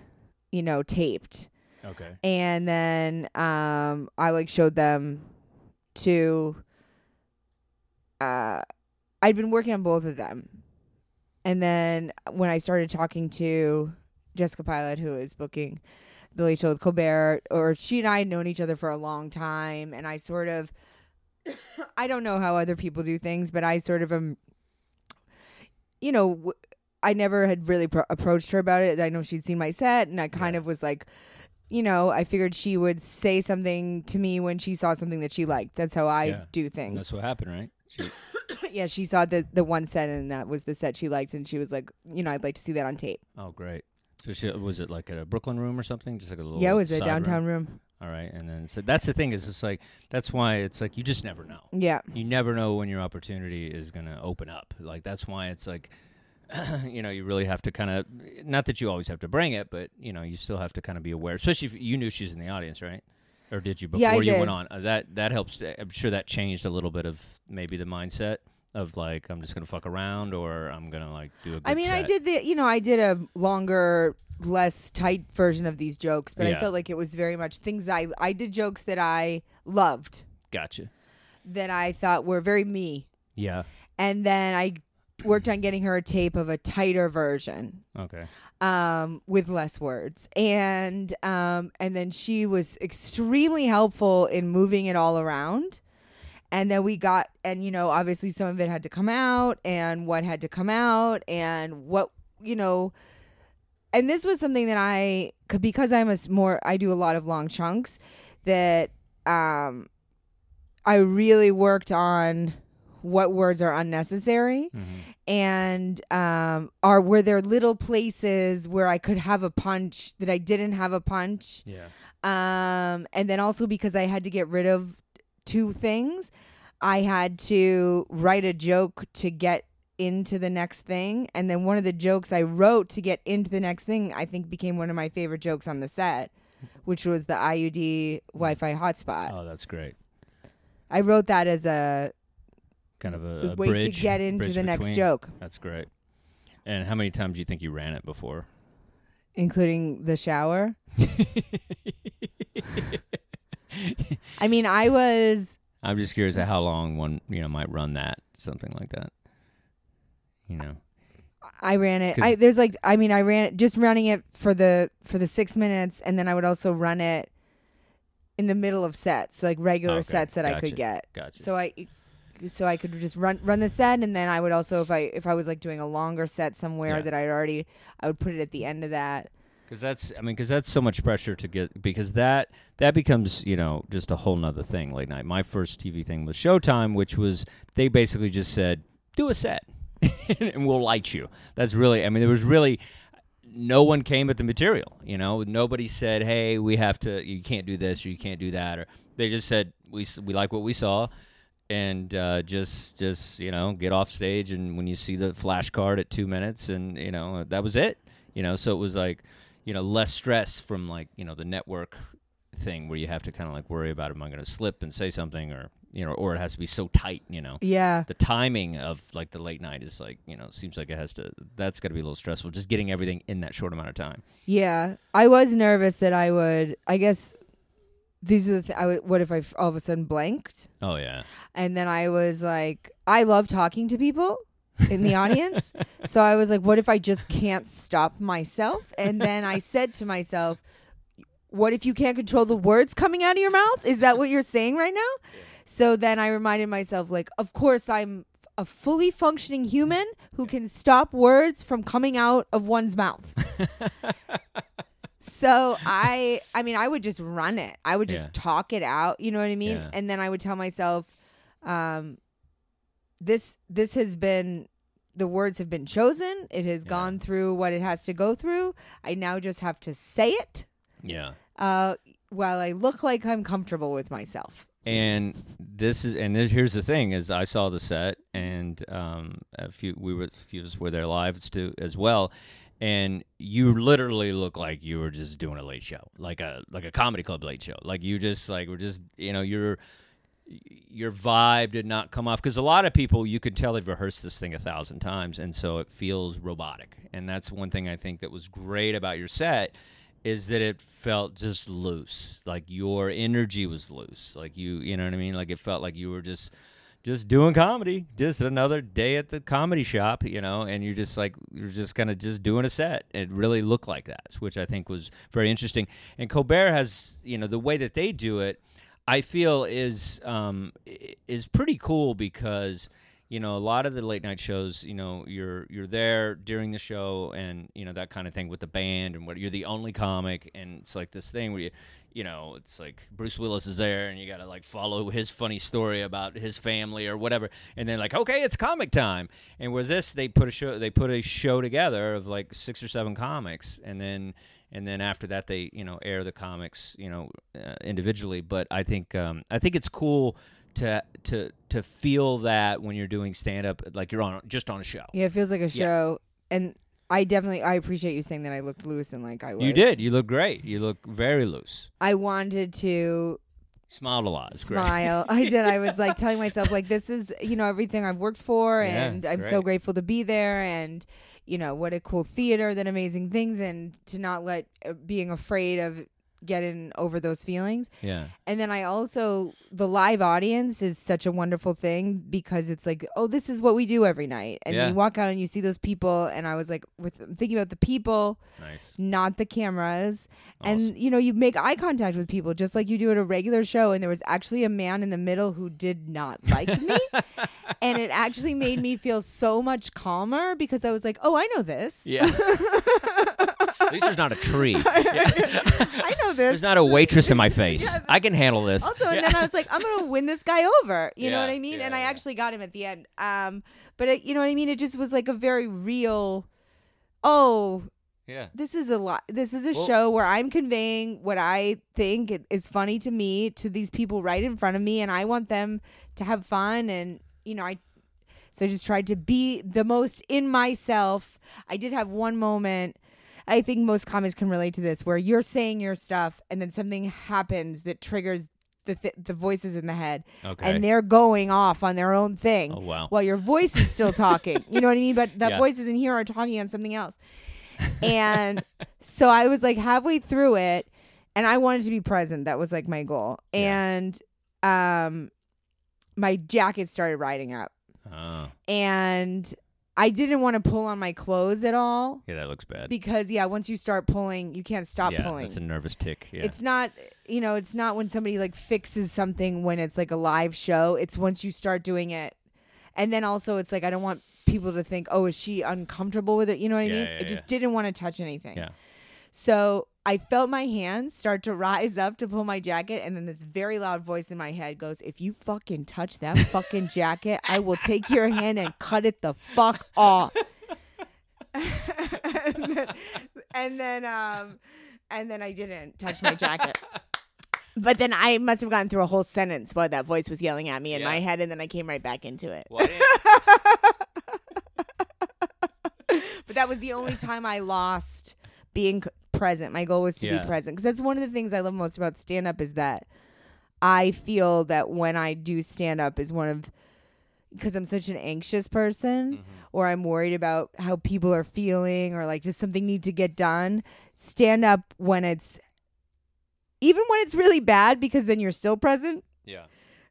you know taped Okay. and then um i like showed them to uh i'd been working on both of them and then when i started talking to jessica pilot who is booking the late show with colbert or she and i had known each other for a long time and i sort of i don't know how other people do things but i sort of am you know I never had really pro- approached her about it i know she'd seen my set and i kind Yeah. of was like you know, I figured she would say something to me when she saw something that she liked. That's how I Yeah. do And things. that's what happened, right? She, yeah, she saw the the one set and that was the set she liked, and she was like, you know, I'd like to see that on tape. oh, great. So she, was it like at a Brooklyn room or something? Just like a little. yeah, it was a side downtown Room? room. All right, and then so that's the thing is it's like that's why it's like you just never know. Yeah, You never know when your opportunity is gonna open up. Like that's why it's like. you know, you really have to kind of not that you always have to bring it, but you know, you still have to kind of be aware. Especially if you knew she's in the audience, right? Or did you before Yeah, I you did. went on? Uh, that that helps. I'm sure that changed a little bit of maybe the mindset of like I'm just gonna fuck around or I'm gonna like do a good I mean, I did the, you know, I did a longer, less tight version of these jokes, but I felt like it was very much things that I I did jokes that I loved, Gotcha. that I thought were very me, Yeah. and then I worked on getting her a tape of a tighter version. Okay. um, with less words, and um, and then she was extremely helpful in moving it all around. And then we got, and you know, obviously some of it had to come out, and what had to come out, and what you know. And this was something that I, because I'm a more, I do a lot of long chunks, that um, I really worked on what words are unnecessary hmm and um are were there little places where I could have a punch that I didn't have a punch Yeah. um and then also because I had to get rid of two things I had to write a joke to get into the next thing and then one of the jokes I wrote to get into the next thing I think became one of my favorite jokes on the set which was the IUD Wi-Fi hotspot Oh, that's great. I wrote that as a Kind of a, a way bridge to get into the next between. joke That's great. And how many times do you think you ran it before? including the shower I mean, I was I'm just curious at how long one you know might run that something like that. You know. I ran it. I there's like I mean, I ran it just running it for the for the 6 minutes and then I would also run it in the middle of sets, like regular Okay, sets that I could get. Gotcha. So I so I could just run run the set and then I would also if I if I was like doing a longer set somewhere Yeah. that I'd already I would put it at the end of that. Because that's, I mean, because that's so much pressure to get. Because that that becomes, you know, just a whole nother thing. Late night. My first TV thing was Showtime, which was they basically just said, "Do a set, and we'll light you." That's really, I mean, there was really no one came at the material. You know, nobody said, "Hey, we have to. You can't do this or you can't do that." Or they just said, "We we like what we saw." And uh, just, just you know, get off stage, and when you see the flash card at two minutes, and you know that was it. You know, so it was like, you know less stress from like you know the network thing where you have to kind of like worry about am I going to slip and say something or you know or it has to be so tight you know Yeah. the timing of like the late night is like you know seems like it has to that's got to be a little stressful just getting everything in that short amount of time Yeah, I was nervous that I would. I guess these are the. Th- I what if I f- all of a sudden blanked? oh yeah And then I was like, I love talking to people in the audience. so I was like, what if I just can't stop myself? And then I said to myself, what if you can't control the words coming out of your mouth? Is that what you're saying right now? So then I reminded myself, like, of course I'm a fully functioning human who can stop words from coming out of one's mouth. so I I mean I would just run it. I would just Yeah. talk it out, you know what I mean? Yeah. And then I would tell myself um this this has been the words have been chosen. It has Yeah. gone through what it has to go through. I now just have to say it. yeah Uh while I look like I'm comfortable with myself. and this is and this, here's the thing is I saw the set and um a few we were a few of us were there live too as well and you literally look like you were just doing a late show like a like a comedy club late show. Like you just like were just you know your your vibe did not come off. Because a lot of people you could tell they've rehearsed this thing a thousand times and so it feels robotic. And that's one thing i think that was great about your set is that it felt just loose. Like your energy was loose. Like you you know what i mean? Like it felt like you were just just doing comedy just another day at the comedy shop you know and you're just like you're just kind of just doing a set. It really looked like that which i think was very interesting. And colbert has you know the way that they do it I feel is um, is pretty cool because you know a lot of the late night shows you know you're you're there during the show and you know that kind of thing with the band and what you're the only comic and it's like this thing where you you know it's like Bruce Willis is there and you got to like follow his funny story about his family or whatever. And then like okay it's comic time. And was this they put a show they put a show together of like six or seven comics. And then and then after that they you know air the comics you know uh, individually. But i think um, i think it's cool to to to feel that when you're doing stand up like you're on just on a show. Yeah, it feels like a Yeah. show, and I definitely I appreciate you saying that I looked loose and like I was. you did you look great you look very loose I wanted to smiled a lot it's great smile. I did. I was like telling myself like this is you know everything I've worked for, Yeah, and I'm so grateful to be there, and you know what a cool theater, that amazing things, and to not let uh, being afraid of getting over those feelings. yeah And then I also the live audience is such a wonderful thing because it's like, oh, this is what we do every night. And Yeah. you walk out and you see those people and I was like with thinking about the people, nice not the cameras. Awesome. And you know, you make eye contact with people just like you do at a regular show and there was actually a man in the middle who did not like me. and it actually made me feel so much calmer because I was like, "Oh, I know this. yeah at least there's not a tree. I know this." there's not a waitress in my face. Yeah. i can handle this. Also and then i was like i'm gonna win this guy over. You know what i mean? yeah, and i yeah. actually got him at the end. Um but it, you know what i mean? It just was like a very real oh yeah. this is a lot. This is a Well- show where i'm conveying what i think is funny to me to these people right in front of me and i want them to have fun. And you know i so i just tried to be the most in myself. I did have one moment i think most comics can relate to this where you're saying your stuff and then something happens that triggers the th- the voices in the head okay and they're going off on their own thing oh wow while your voice is still talking. you know what I mean? But the Yeah. voices in here are talking on something else. And so I was like halfway through it and I wanted to be present. That was like my goal. Yeah. And um my jacket started riding up. oh And I didn't want to pull on my clothes at all yeah that looks bad because yeah, once you start pulling, you can't stop yeah pulling. that's a nervous tick yeah It's not, you know, it's not when somebody like fixes something when it's like a live show. It's once you start doing it. And then also it's like I don't want people to think, "Oh, is she uncomfortable with it?" You know what I Yeah, mean? yeah, I just yeah. didn't want to touch anything. Yeah. So, I felt my hands start to rise up to pull my jacket and then this very loud voice in my head goes, "If you fucking touch that fucking jacket, I will take your hand and cut it the fuck off." and then, and then um and then I didn't touch my jacket. But then I must have gone through a whole sentence while that voice was yelling at me in my head, and then I came right back into it. But that was the only time I lost being present. My goal was to Yeah. be present because that's one of the things I love most about stand up is that I feel that when I do stand up is one of because I'm such an anxious person mm-hmm. or I'm worried about how people are feeling or like does something need to get done. Stand up when it's even when it's really bad because then you're still present. yeah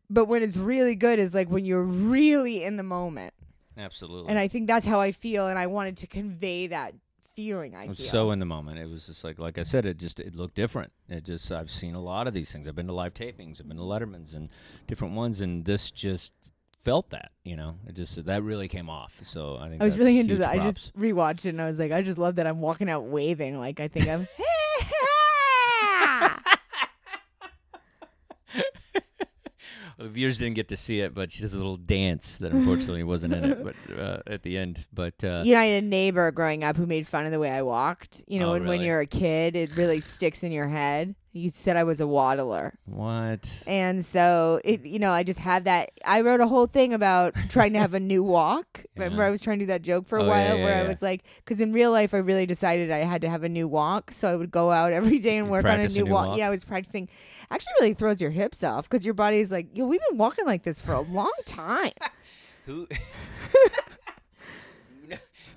But when it's really good is like when you're really in the moment. absolutely And I think that's how I feel and I wanted to convey that feeling I I was feel. so in the moment. It was just like, like I said, it just it looked different. It just I've seen a lot of these things. I've been to live tapings. I've been to Letterman's and different ones, and this just felt that. You know, it just that really came off. So I think I was really into that. I props. just rewatched it and I was like, I just love that I'm walking out waving. Like I think I'm. the viewers didn't get to see it, but she does a little dance that unfortunately wasn't in it, but uh, at the end. But uh, you know, I had a neighbor growing up who made fun of the way I walked. You know, Oh, and when really? you're a kid, it really sticks in your head. He said I was a waddler. What? And so it, you know, I just have that. I wrote a whole thing about trying to have a new walk. Remember, I was trying to do that joke for a Oh, while, yeah, where I was like, because in real life, I really decided I had to have a new walk, so I would go out every day and You work on a practice a new, new walk. walk? Yeah, I was practicing. Actually, really throws your hips off because your body's like, yo, we've been walking like this for a long time. Who?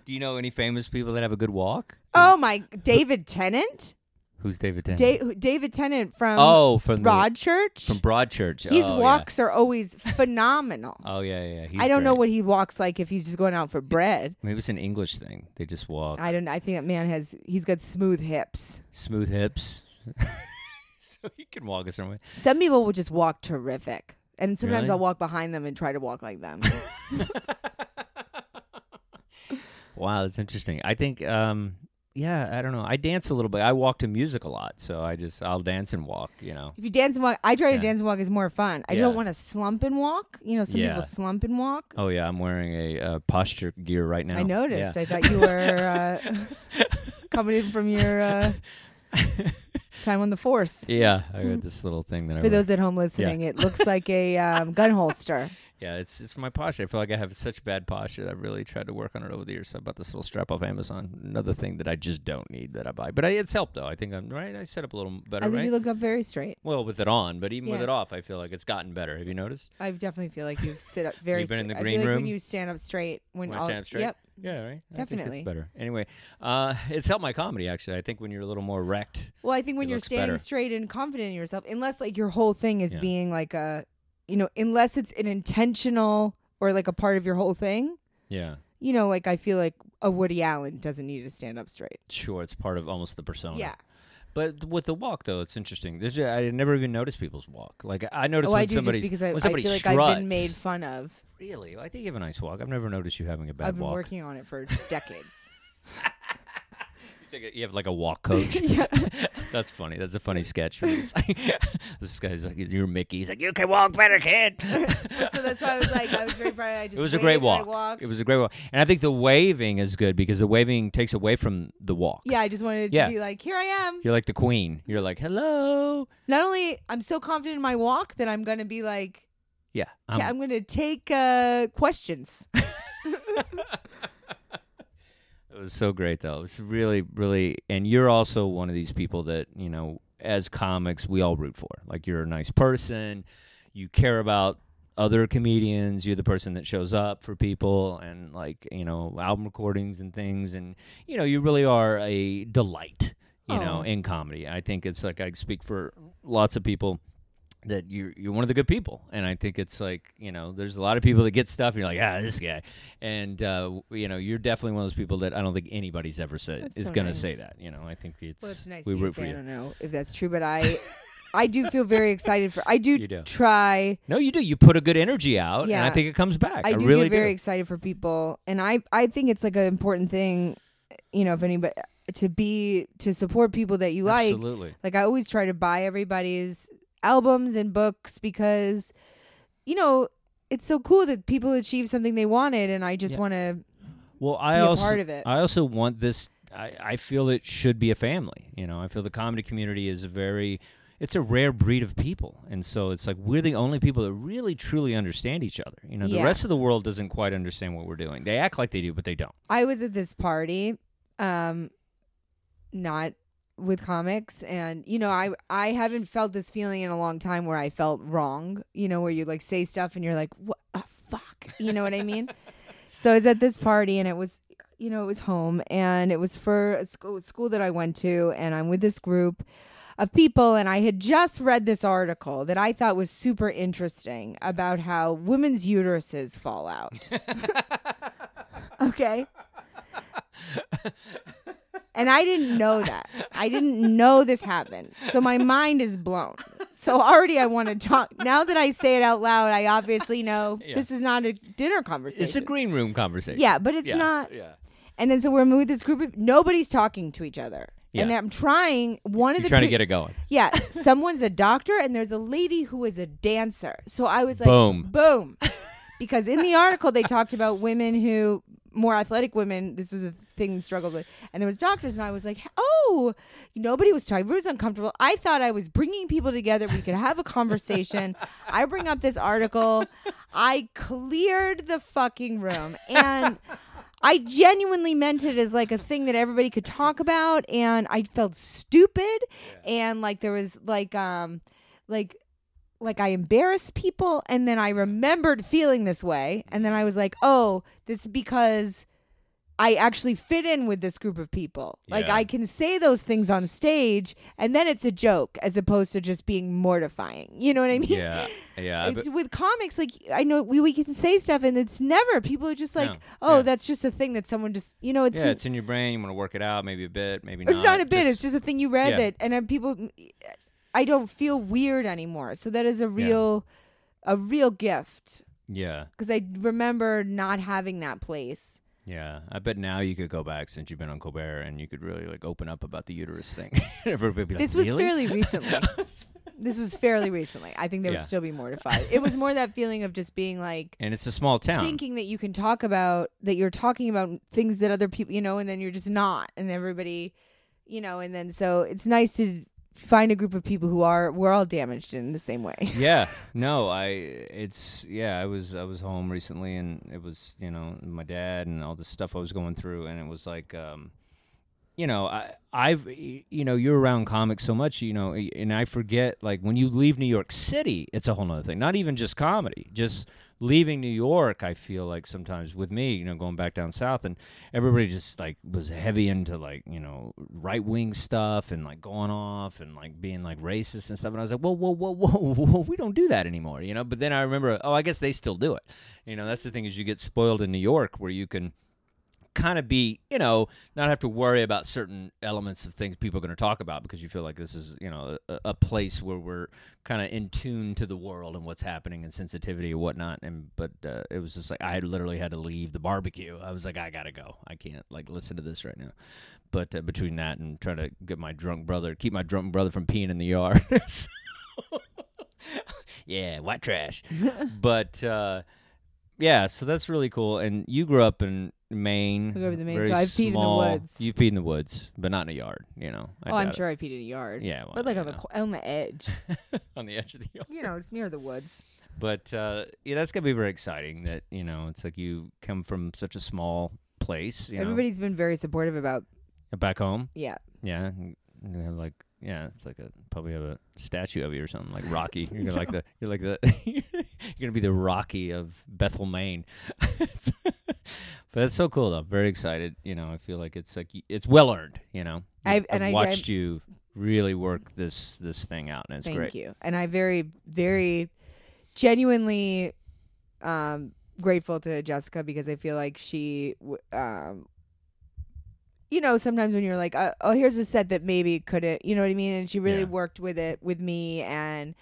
Do you know any famous people that have a good walk? oh my, David Tennant, Who's David Tennant? da- David Tennant from oh, from the- Broadchurch. from Broadchurch. His oh, yeah. walks are always phenomenal. Oh yeah, yeah. He's I don't know what he walks like if he's just going out for bread. Maybe it's an English thing. They just walk I don't. I think that man has. He's got smooth hips. smooth hips, so he can walk a certain way. Some people will just walk terrific, and sometimes Really? I'll walk behind them and try to walk like them. Wow, that's interesting. I think, um, yeah, I don't know. I dance a little bit. I walk to music a lot, so I just I'll dance and walk. You know. if you dance and walk, I try Yeah. to dance and walk is more fun. I Yeah. don't want to slump and walk. You know, some Yeah. people slump and walk. Oh yeah, I'm wearing a uh, posture gear right now. I noticed. I thought you were uh, coming in from your uh, time on the force. yeah, I got this little thing that I For wear. those at home listening, it looks like a um, gun holster. Yeah, it's it's my posture. I feel like I have such bad posture I've really tried to work on it over the years. So I bought this little strap off Amazon. Another thing that I just don't need that I buy, but I, it's helped though. I think I'm right. I set up a little better, I think right? you look up very straight. well, with it on, but even with it off, I feel like it's gotten better. Have you noticed? I definitely feel like you sit up very. You've been in straight. the I green feel like room? when you stand up straight. When, When I all, stand up straight? Yep. Yeah, right. I Definitely. think it's better. Anyway, uh, it's helped my comedy actually. I think when you're a little more wrecked. Well, I think when It you're looks standing better. straight and confident in yourself, unless like your whole thing is Yeah. being like a, you know, unless it's an intentional or like a part of your whole thing, Yeah, you know, like I feel like a Woody Allen doesn't need to stand up straight. sure. It's part of almost the persona. Yeah. But with the walk though, it's interesting. There's I never even noticed people's walk. Like I noticed oh, when I do somebody because I, when I somebody feel like struts. I've been made fun of. Really? I think you have a nice walk. I've never noticed you having a bad I've been walk. working on it for decades. You You have like a walk coach. yeah. That's funny. That's a funny sketch. Like- this guy's like, "You're Mickey." He's like, "You can walk better, kid." so that's why I was like, I was very proud. I just it was a great waved and I walk. It was a great walk, and I think the waving is good because the waving takes away from the walk. Yeah, I just wanted Yeah. to be like, here I am. You're like the queen. You're like, hello. Not only I'm so confident in my walk that I'm gonna be like, Yeah. I'm- I'm gonna take uh, questions. It was so great, though. It was really, really, and you're also one of these people that you know, as comics, we all root for. Like you're a nice person, you care about other comedians. You're the person that shows up for people, and like you know, album recordings and things, and you know, you really are a delight. You know, oh. in comedy, I think it's like I speak for lots of people that you're you're one of the good people, and I think it's like you know, there's a lot of people that get stuff, and you're like, ah, this guy, and uh, you know, you're definitely one of those people that I don't think anybody's ever said That's is so gonna nice. say that. You know, I think it's, Well, it's nice we you root for say. I don't know if that's true, but I, I do feel very excited for. I do, do. try. No, you do. You put a good energy out, and I think it comes back. I, I do really get very do. excited for people, and I, I think it's like an important thing. You know, if anybody to be to support people that you like. Absolutely. Like I always try to buy everybody's albums and books because, you know, it's so cool that people achieve something they wanted, and I just Yeah. want to Well, I also part of it. I also want this. I, I feel it should be a family. You know, I feel the comedy community is a very. It's a rare breed of people, and so it's like we're the only people that really truly understand each other. You know, the rest of the world doesn't quite understand what we're doing. They act like they do, but they don't. I was at this party, um, not with comics, and you know, I I haven't felt this feeling in a long time where I felt wrong. You know, where you like say stuff and you're like, what? Uh, fuck. You know what I mean? So I was at this party, and it was, you know, it was home, and it was for a school school that I went to, and I'm with this group of people and I had just read this article that I thought was super interesting about how women's uteruses fall out. okay? And I didn't know that. I didn't know this happened. So my mind is blown. So already I want to talk. Now that I say it out loud, I obviously know Yeah. this is not a dinner conversation. It's a green room conversation. Yeah, but it's Yeah, not. Yeah. And then so we're with this group of nobody's talking to each other. And I'm trying one of You're the trying to get it going. yeah, someone's a doctor and there's a lady who is a dancer. So I was like, Boom. boom. because in the article they talked about women who more athletic women, this was a thing struggled with. And there was doctors and I was like, "Oh, nobody was talking. Everybody was uncomfortable. I thought I was bringing people together. We could have a conversation. I bring up this article. I cleared the fucking room and. I genuinely meant it as like a thing that everybody could talk about and I felt stupid and like there was like um like like I embarrassed people and then I remembered feeling this way and then I was like, "Oh, this is because I actually fit in with this group of people. Like I can say those things on stage and then it's a joke as opposed to just being mortifying. You know what I mean? Yeah, yeah. Bet- with comics, like I know we, we can say stuff and it's never people are just like, No. oh, Yeah. that's just a thing that someone just you know, it's yeah, it's in your brain. You want to work it out, maybe a bit, maybe it's not. not a bit. it's just a thing you read yeah. that, and then people. Mm, I don't feel weird anymore. So that is a real, a real gift yeah, because I remember not having that place. Yeah. I bet now you could go back since you've been on Colbert and you could really like open up about the uterus thing. Everybody be like, This was "Really?" fairly recently. this was fairly recently. I think they Yeah. would still be mortified. It was more that feeling of just being like and it's a small town. thinking that you can talk about that you're talking about things that other people, you know, and then you're just not, and everybody, you know, and then so it's nice to find a group of people who are we're all damaged in the same way. yeah no i it's yeah i was i was home recently and it was you know my dad and all the stuff i was going through and it was like um you know i i've you know you're around comics so much you know and i forget like when you leave new york city it's a whole nother thing not even just comedy just leaving new york i feel like sometimes with me you know going back down south and everybody just like was heavy into like you know right wing stuff and like going off and like being like racist and stuff. And i was like whoa whoa whoa whoa whoa we don't do that anymore you know? But then i remember oh i guess they still do it. You know that's the thing is you get spoiled in new york where you can kind of be, you know, not have to worry about certain elements of things people are going to talk about because you feel like this is, you know, a, a place where we're kind of in tune to the world and what's happening and sensitivity and whatnot. And but uh, it was just like I literally had to leave the barbecue. I was like, I gotta go. I can't like listen to this right now. But uh, between that and trying to get my drunk brother, keep my drunk brother from peeing in the yard. So- yeah, white trash. but uh, yeah, so that's really cool. And you grew up in Maine. I up in the very so I've peed in the small- woods. You've peed in the woods, but not in a yard. You know. I oh, I'm doubt sure I peed in a yard. Yeah, well, but like you on the know. qu- on the edge. on the edge of the yard. you know, it's near the woods. But uh, yeah, that's gonna be very exciting. That you know, it's like you come from such a small place. You Everybody's been very supportive about. know, back home. Yeah, Yeah, and you have like yeah, it's like a probably have a statue of you or something like Rocky. You're gonna like the you're like the you're gonna be the Rocky of Bethel, Maine. But it's so cool though. Very excited. You know, I feel like it's like it's well earned. You know, I've- and I- watched you really work this this thing out, and it's thank great. Thank you. And I very, very, genuinely, um, grateful to Jessica because I feel like she, um. You know, sometimes when you're like, uh, "Oh, here's a set that maybe couldn't," you know what I mean, and she really Yeah. worked with it with me, and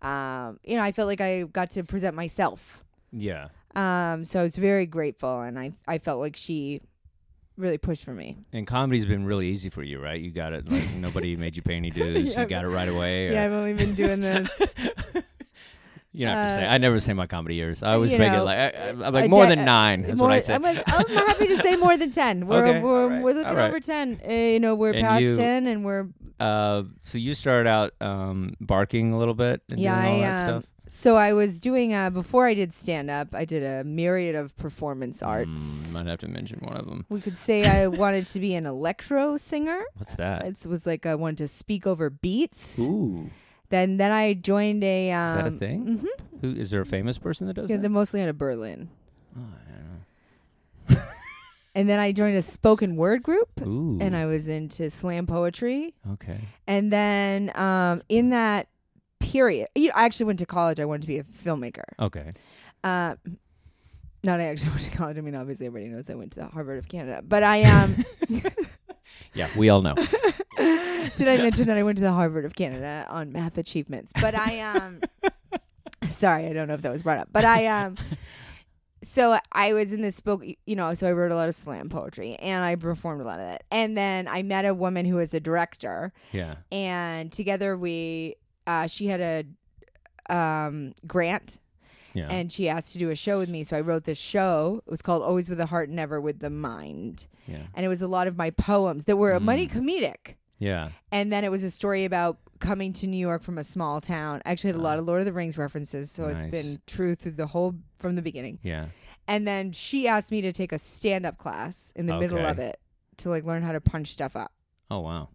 um, you know, I felt like I got to present myself. Yeah. Um, so I was very grateful, and I I felt like she really pushed for me. And comedy's been really easy for you, right? You got it. Like nobody made you pay any dues. Yeah, you got it right away. or- Yeah, I've only been doing this. you don't have to say. Uh, I never say my comedy years. I always you make it like I, I'm like more de- than nine. That's more, what I say. I'm, as- I'm happy to say more than ten. We're Okay, we're, right, we're looking right. over ten. Uh, you know, we're And past you- ten, and we're Uh, so you started out um, barking a little bit and yeah. doing all I, that um, stuff. So I was doing uh, before I did stand up. I did a myriad of performance arts. Mm, might have to mention one of them. We could say I wanted to be an electro singer. What's that? It was like I wanted to speak over beats. Ooh, Then then I joined a. Um, is that a thing? hmm Who is there a famous person that does Yeah, that? they're mostly out of Berlin. oh, I don't know. And then I joined a spoken word group, Ooh. and I was into slam poetry. okay. And then um, in that period, you know, I actually went to college. I wanted to be a filmmaker. Okay. Uh, not I actually went to college. I mean, obviously everybody knows I went to the Harvard of Canada. But I um, Yeah, we all know. did I mention that I went to the Harvard of Canada on math achievements? But I um, sorry, I don't know if that was brought up. But I um. So I was in this spoke, you know, so I wrote a lot of slam poetry and I performed a lot of it. And then I met a woman who was a director Yeah. and together we uh, she had a um, grant Yeah. and she asked to do a show with me so i wrote this show it was called always with the heart never with the mind yeah. and it was a lot of my poems that were a money Mm. comedic Yeah. And then it was a story about coming to New York from a small town. I actually had a lot Ah. of Lord of the Rings references, so it's been true through the whole from the beginning. Yeah. And then she asked me to take a stand up class in the middle of it to like learn how to punch stuff up. Oh wow.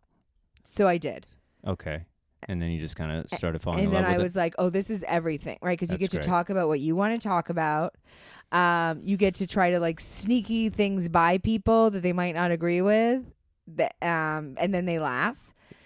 So I did. Okay. And then you just kind of started falling and in then I with was like, "Oh, this is everything, right? Because you That's get to great. talk about what you want to talk about. Um, you get to try to like sneaky things by people that they might not agree with, that um, and then they laugh.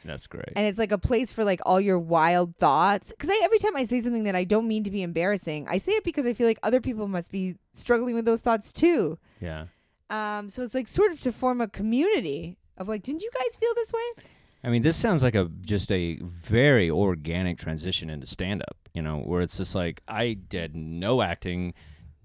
That's great. And it's like a place for like all your wild thoughts. Because I every time I say something that I don't mean to be embarrassing, I say it because I feel like other people must be struggling with those thoughts too. yeah. Um, so it's like sort of to form a community of like, didn't you guys feel this way? I mean, this sounds like a just a very organic transition into stand up, you know, where it's just like I did no acting,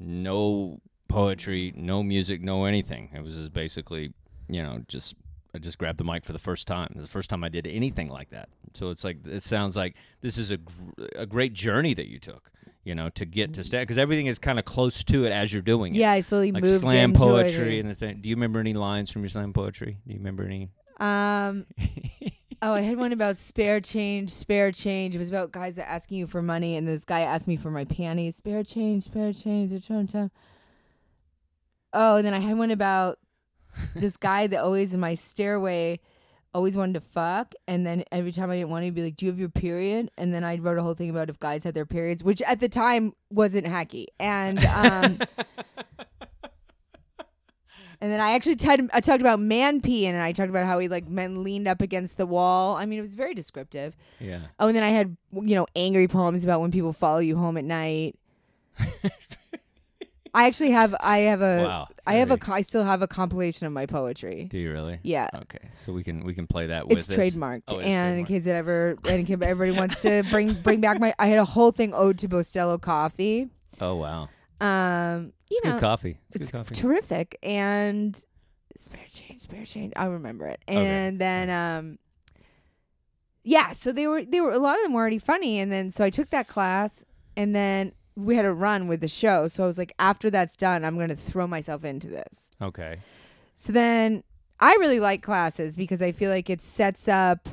no poetry, no music, no anything. It was just basically, you know, just I just grabbed the mic for the first time. It was the first time I did anything like that. So it's like it sounds like this is a gr- a great journey that you took, you know, to get to mm-hmm. stand because everything is kind of close to it as you're doing it. Yeah, I slowly Like moved slam into poetry it. and the thing. Do you remember any lines from your slam poetry? Do you remember any? Um, oh, I had one about spare change, spare change. It was about guys that asking you for money, and this guy asked me for my panties. Spare change, spare change. Oh, and then I had one about this guy that always in my stairway always wanted to fuck, and then every time I didn't want to, he'd be like, "Do you have your period?" And then I wrote a whole thing about if guys had their periods, which at the time wasn't hacky, and um. And then I actually t- I talked about man peeing, and I talked about how he like men leaned up against the wall. I mean, it was very descriptive. Yeah. Oh, and then I had you know angry poems about when people follow you home at night. I actually have I have a Wow. I have a I still have a compilation of my poetry. Do you really? Yeah. Okay, so we can we can play that with It's this. trademarked, Oh, it is and in case it ever, and in case everybody wants to bring bring back my, I had a whole thing ode to Bustelo coffee. Oh wow, Um, you it's know, good coffee. It's, it's good coffee. terrific. And spare change spare change. I remember it. Okay, and then um yeah so they were they were a lot of them were already funny. And then so i took that class and then we had a run with the show. So i was like after that's done i'm gonna throw myself into this. Okay. so then i really like classes because i feel like it sets up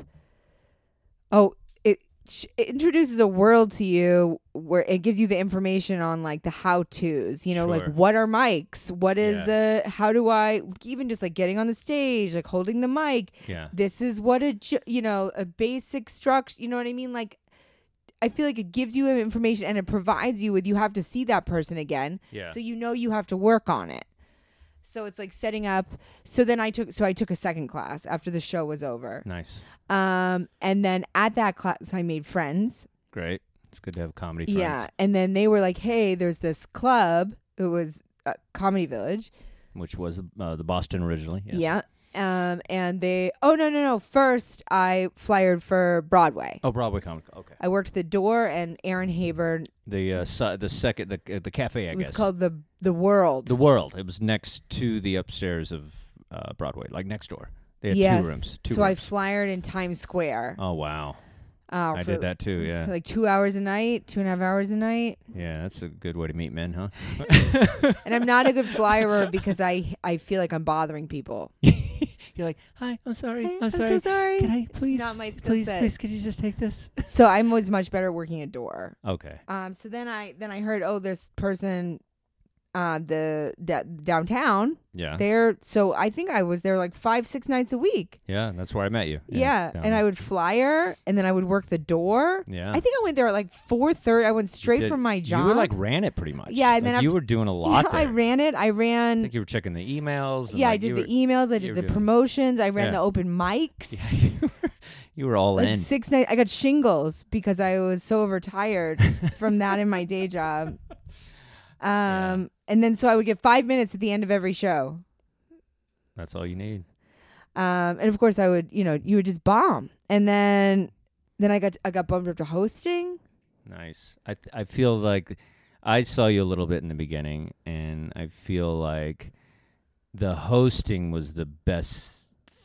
oh it, sh- it introduces a world to you where it gives you the information on like the how to's you know like what are mics? What is uh how do i even just like getting on the stage like holding the mic. Yeah. this is what a you know a basic structure you know what i mean? Like i feel like it gives you information and it provides you with you have to see that person again. Yeah. so you know you have to work on it so it's like setting up so then i took so i took a second class after the show was over nice. um and then at that class i made friends Great. It's good to have comedy friends. yeah and then they were like hey there's this club it was uh, comedy village Which was uh, the Boston originally. Yes. yeah um and they oh no no no first i flyered for broadway Oh, Broadway comic. Okay. i worked the door and aaron haber The uh, su- the second the uh, the cafe I it was guess. called the the world the World. It was next to the upstairs of uh, Broadway, like next door. They had yes two rooms. Two so i rooms. flyered in times square oh wow. uh, I for did that too. Yeah. like two hours a night two and a half hours a night Yeah. That's a good way to meet men, huh? and I'm not a good flyer because I I feel like I'm bothering people. You're like, hi, I'm sorry, Hey, I'm sorry. so sorry. Can I It's please, not my skill please, set. please, could you just take this? So I was much better working a door. Okay. Um. So then I then I heard oh this person, uh the da- downtown Yeah. there. So I think I was there like five six nights a week. yeah, that's where I met you. Yeah. down And I there. would flyer and then I would work the door. Yeah. I think I went there at like four thirty. I went straight did- from my job. You were like ran it pretty much. Yeah, and Like, then you after- were doing a lot yeah, there. I ran it. I I ran. think you were checking the emails. and, yeah, I did the were, emails. I did the promotions. I ran Yeah. the open mics. Yeah, you were, you were all like in. six nights. I got shingles because I was so overtired from that in my day job. Um, and then so I would get five minutes at the end of every show. That's all you need. Um, and of course I would, you know, you would just bomb. And then, then I got I got bumped up to hosting. Nice. I th- I feel like I saw you a little bit in the beginning, and I feel like the hosting was the best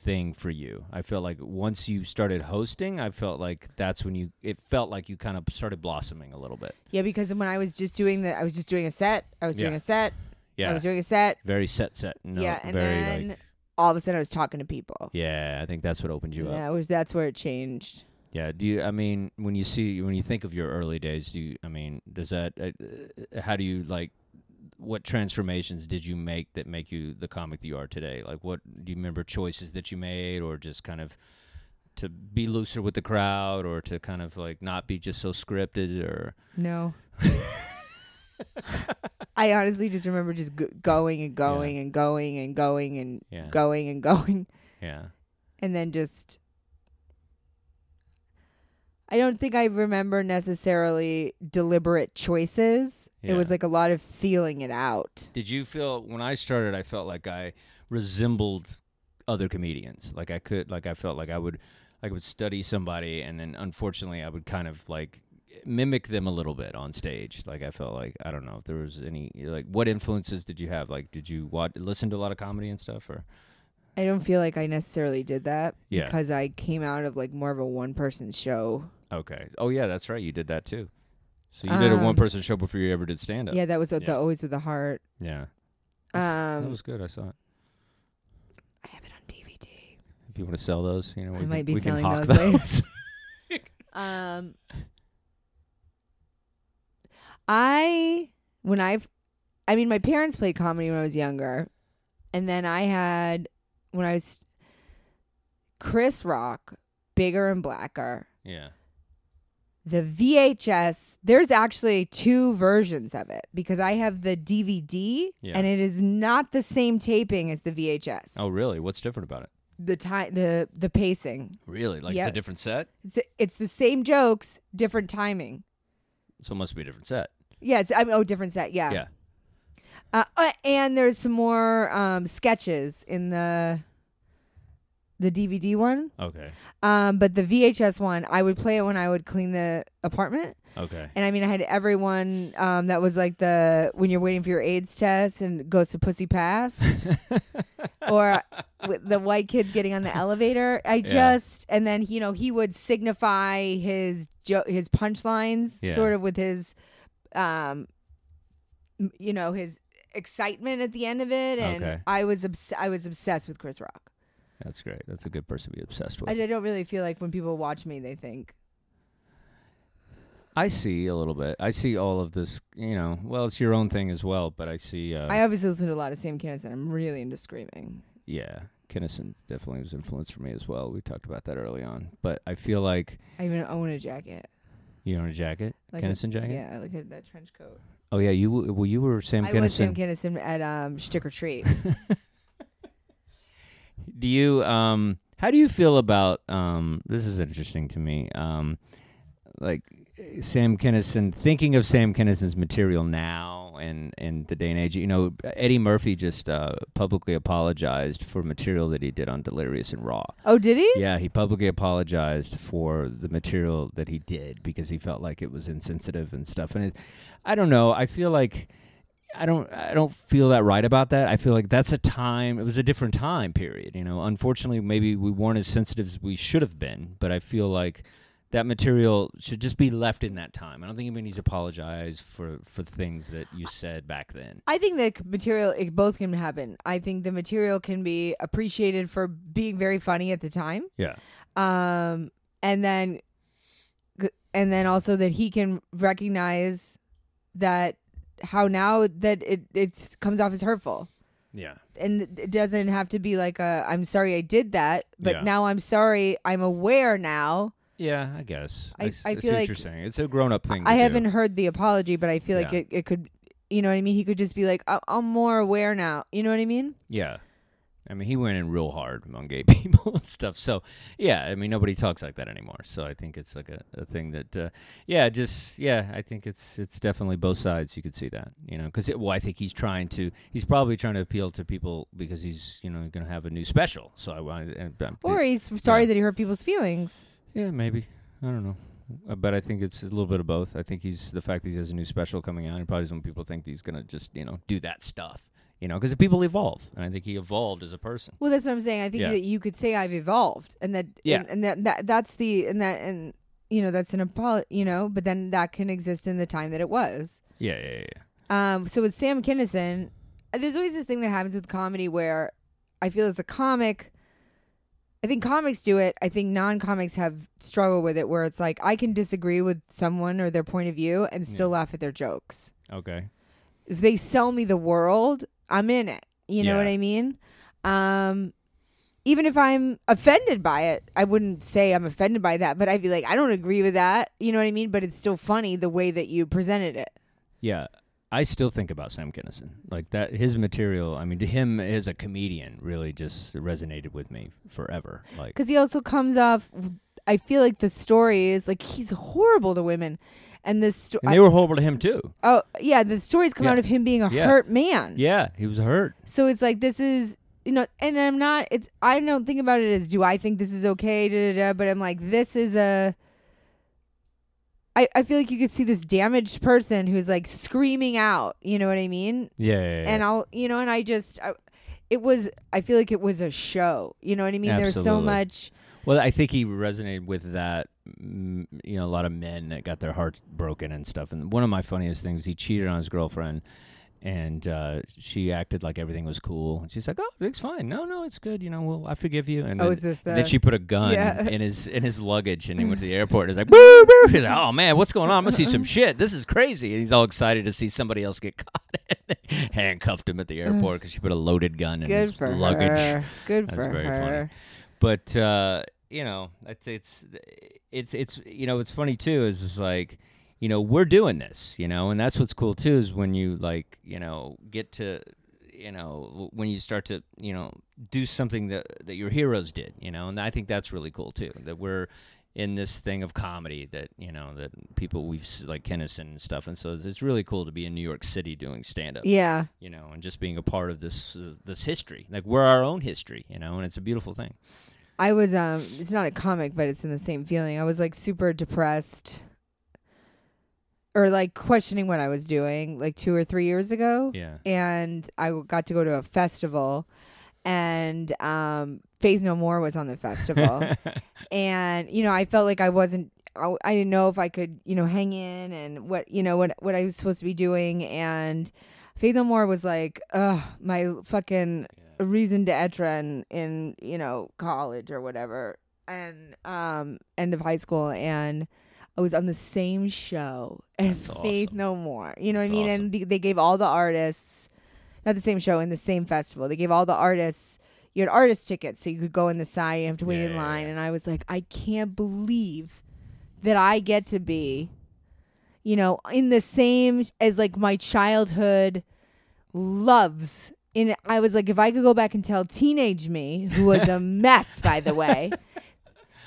thing for you. I felt like once you started hosting, I felt like that's when you it felt like you kind of started blossoming a little bit. Yeah, because when I was just doing the, I was just doing a set. I was doing Yeah. a set. Yeah. I was doing a set. very set set. No, yeah, and very then like all of a sudden I was talking to people. Yeah, I think that's what opened you And up. that was that's where it changed. Yeah. Do you? I mean, when you see when you think of your early days, do you? I mean, does that? Uh, uh, how do you like? What transformations did you make that make you the comic that you are today? Like, what do you remember choices that you made, or just kind of to be looser with the crowd, or to kind of like not be just so scripted, or? No. I honestly just remember just g- going and going and going and going and yeah, going and going. Yeah, and then just I don't think I remember necessarily deliberate choices. It was like a lot of feeling it out. Did you feel when I started? I felt like I resembled other comedians. Like I could, like I felt like I would, I would study somebody, and then unfortunately, I would kind of like mimic them a little bit on stage. Like I felt like I don't know if there was any like what influences did you have? Like did you watch, listen to a lot of comedy and stuff, or I don't feel like I necessarily did that Yeah. because I came out of like more of a one person show. Okay? Oh yeah, that's right. You did that too. So you did a Um, one person show before you ever did stand up. Yeah, that was Yeah. the always with the heart. yeah. That's- Um, that was good. I saw it. I have it on DVD. If you want to sell those, you know, we I can, might be we can selling hawk those later. those. Um, I when I've, I mean, my parents played comedy when I was younger, and then I had when I was Chris Rock, bigger and blacker. yeah. The VHS, there's actually two versions of it because I have the DVD Yeah. and it is not the same taping as the VHS. Oh really? What's different about it? The time the the pacing. Really? Like it's a different set? It's it's the same jokes, different timing. So it must be a different set. Yeah, it's I mean, oh different set, yeah. Yeah. Uh, uh, and there's some more um, sketches in the the DVD one. Okay. Um, but the VHS one, I would play it when I would clean the apartment. Okay. And I mean, I had everyone um, that was like the when you're waiting for your AIDS test and goes to pussy past, or with the white kids getting on the elevator. I Yeah. just and then you know he would signify his jo- his punchlines Yeah. sort of with his, um, you know his excitement at the end of it, and Okay. I was obs- I was obsessed with Chris Rock. That's great. That's a good person to be obsessed with. I, I don't really feel like when people watch me, they think I see a little bit. I see all of this, you know, well, it's your own thing as well, but I see uh I obviously listen to a lot of Sam Kinison. I'm really into screaming. yeah, Kinison definitely was influence for me as well. We talked about that early on. But I feel like I even own a jacket. you own a jacket? Like a- Kinison jacket? Yeah, like a, that trench coat. Oh yeah, you well you were Sam I was Sam Kinnison. Kinison at um, Stick or Treat. Do you um how do you feel about um this is interesting to me. Um like Sam Kinison thinking of Sam Kinison's material now and and the day and age. You know, Eddie Murphy just uh, publicly apologized for material that he did on Delirious and Raw. oh, did he? Yeah, he publicly apologized for the material that he did because he felt like it was insensitive and stuff. And it, I don't know. I feel like I don't I don't feel that right about that. I feel like that's a time. It was a different time period. You know, unfortunately, maybe we weren't as sensitive as we should have been. But I feel like that material should just be left in that time. I don't think anybody needs to apologize for for things that you said back then. I think the material, it both can happen. I think the material can be appreciated for being very funny at the time. Yeah. Um, and then, and then also that he can recognize that how now that it it comes off as hurtful. Yeah. and it doesn't have to be like a I'm sorry I did that, but Yeah. now I'm sorry I'm aware now. Yeah, I guess. I see feel what like- you're saying. It's a grown up thing. I haven't heard the apology, but I feel like it, it could you know what I mean? He could just be like, "I- I'm more aware now. You know what I mean? Yeah. I mean, he went in real hard on gay people and stuff. So, yeah, I mean, nobody talks like that anymore. So I think it's like a, a thing that, uh, yeah, just, yeah, I think it's it's definitely both sides. You could see that, you know, because, well, I think he's trying to, he's probably trying to appeal to people because he's, you know, going to have a new special. So I want to, Or he's sorry Yeah. that he hurt people's feelings. yeah, maybe. I don't know. Uh, But I think it's a little bit of both. I think he's the fact that he has a new special coming out. And probably some people think he's going to just, you know, do that stuff, you know, because people evolve. And I think he evolved as a person. Well, that's what I'm saying. I think Yeah. that you could say I've evolved, and that Yeah. and, and that, that that's the and that and you know that's an apolo you know, but then that can exist in the time that it was. Yeah, yeah, yeah. Um, so with Sam Kinison, there's always this thing that happens with comedy where I feel as a comic, I think comics do it. I think non-comics have struggle with it, where it's like I can disagree with someone or their point of view and still laugh at their jokes. Okay. If they sell me the world, I'm in it. You know Yeah. what I mean? Um, even if I'm offended by it, I wouldn't say I'm offended by that, but I'd be like, I don't agree with that. You know what I mean? But it's still funny the way that you presented it. Yeah. I still think about Sam Kinison. Like that his material, I mean to him as a comedian really just resonated with me forever. Like because he also comes off. I feel like the story is like he's horrible to women, and this sto- and they were horrible to him too. oh yeah, the stories come Yeah. out of him being a Yeah. hurt man. Yeah, he was hurt. So it's like this is you know, and I'm not. It's I don't think about it as do I think this is okay, da, da, da, but I'm like this is a. I, I feel like you could see this damaged person who's like screaming out. You know what I mean? Yeah, yeah, yeah. and I'll you know and I just I, it was I feel like it was a show you know what I mean there's so much Well, I think he resonated with that. You know, a lot of men that got their hearts broken and stuff. And one of my funniest things, he cheated on his girlfriend, and uh, she acted like everything was cool. And she's like, "Oh, it's fine. No, no, it's good. You know, well, I forgive you." And oh then, is this the then she put a gun Yeah. in his in his luggage, and he went to the airport. And he's like, "Boo, boo!" He's like, "Oh man, what's going on? I'm gonna see some shit. This is crazy." And he's all excited to see somebody else get caught. Handcuffed him at the airport because she put a loaded gun in good his for luggage her good That's for very funny. but uh, you know, it's it's it's it's you know, it's funny too. Is it's like you know we're doing this, you know, and that's what's cool too. Is when you like you know get to you know when you start to you know do something that that your heroes did, you know, and I think that's really cool too. That we're in this thing of comedy that you know that people we've like Kinison and stuff, and so it's, it's really cool to be in New York City doing stand up yeah you know, and just being a part of this uh, this history. Like we're our own history, you know, and it's a beautiful thing. I was um it's not a comic but it's in the same feeling. I was like super depressed or like questioning what I was doing like 2 or 3 years ago. Yeah. and I got to go to a festival and um Faith No More was on the festival. And you know I felt like I wasn't I, I didn't know if I could you know hang in and what you know what what I was supposed to be doing. And Faith No More was like ugh my fucking reason d'etre in, in you know college or whatever. And um end of high school and I was on the same show as That's Faith awesome. No More. You know what I That's mean? And they- they gave all the artists not the same show in the same festival. They gave all the artists you had artist tickets so you could go in the side you have to wait Yeah, in line. Yeah. and I was like I can't believe that I get to be you know in the same as like my childhood loves in I was like if I could go back and tell teenage me who was a mess by the way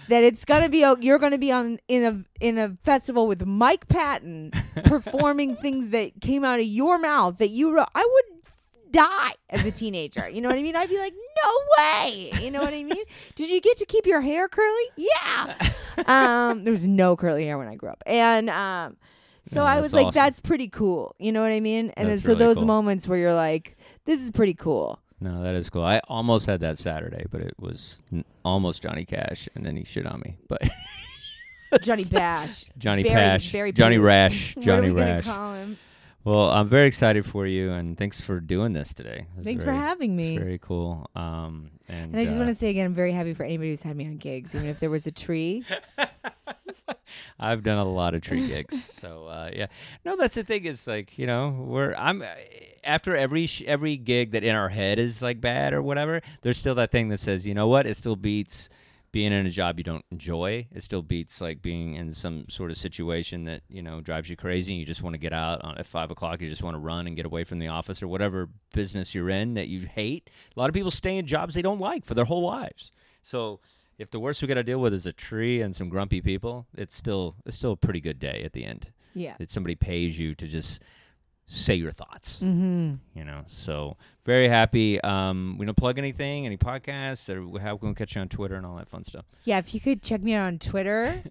that it's gonna be you're gonna be on in a in a festival with Mike Patton performing things that came out of your mouth that you wrote I would die as a teenager. You know what I mean? I'd be like no way. You know what I mean? Did you get to keep your hair curly? Yeah. Um there was no curly hair when I grew up. And um so Yeah, I was like awesome. that's pretty cool. You know what I mean? And That's then so really those cool. moments where you're like this is pretty cool No, that is cool. I almost had that Saturday, but it was n- almost Johnny Cash, and then he shit on me. But Johnny Bash Johnny Very- Cash, very Johnny. Rash, what Johnny Rash. Gonna call him Well, I'm very excited for you, and thanks for doing this today. It's thanks very, for having it's me Very cool. Um, and, And I just uh, want to say again, I'm very happy for anybody who's had me on gigs, even if there was a tree. I've done a lot of tree gigs, so uh, yeah. No, that's the thing. Is like you know, we're I'm after every sh- every gig that in our head is like bad or whatever. There's still that thing that says, you know what? It still beats being in a job you don't enjoy. It still beats like being in some sort of situation that you know drives you crazy. and You just want to get out on, at five o'clock. You just want to run and get away from the office or whatever business you're in that you hate. A lot of people stay in jobs they don't like for their whole lives. So if the worst we got to deal with is a tree and some grumpy people, it's still it's still a pretty good day at the end. Yeah. That somebody pays you to just say your thoughts, Mm-hmm. you know. So very happy. Um, we don't plug anything, any podcasts, or how can we catch you on Twitter and all that fun stuff. Yeah, if you could check me out on Twitter.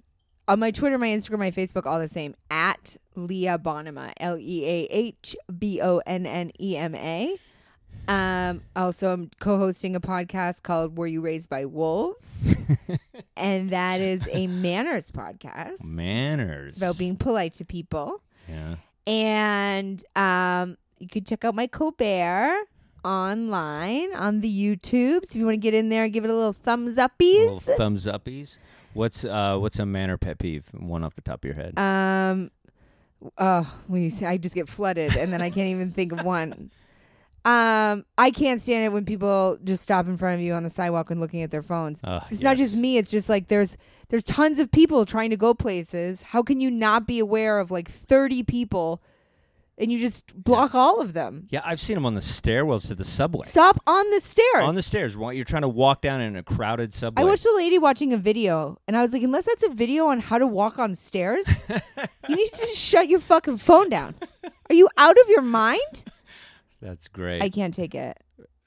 on my Twitter, my Instagram, my Facebook, all the same. At Leah Bonnema. L E A H B O N N E M A. Um, also, I'm co hosting a podcast called Were You Raised by Wolves? and that is a manners podcast. Manners. It's about being polite to people. Yeah. And um, you can check out my Colbert. online on the YouTube. So If you want to get in there and give it a little thumbs uppies. Little thumbs uppies. What's uh what's a man or pet peeve? One off the top of your head. Um, uh, when you say I just get flooded, and then I can't even think of one. Um, I can't stand it when people just stop in front of you on the sidewalk and looking at their phones. Uh, It's not just me. It's just like there's there's tons of people trying to go places. How can you not be aware of like 30 people, and you just block all of them? Yeah, I've seen them on the stairwells to the subway. Stop on the stairs. On the stairs, while you're trying to walk down in a crowded subway. I watched a lady watching a video, and I was like, unless that's a video on how to walk on stairs, you need to just shut your fucking phone down. Are you out of your mind? That's great. I can't take it.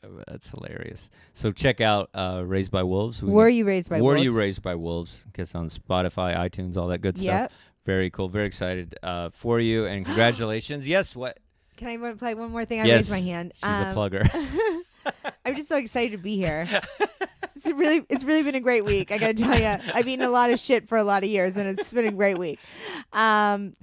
Uh, That's hilarious. So check out uh, Raised by Wolves. We Were you raised by Were wolves? you raised by wolves? Guess on Spotify, iTunes, all that good stuff. Yep. Very cool. Very excited uh, for you, and congratulations. yes. What? Can I wa- play one more thing? I yes. raised my hand. She's a Um, plugger. I'm just so excited to be here. it's really, it's really been a great week. I gotta tell you, I've eaten a lot of shit for a lot of years, and it's been a great week. Um,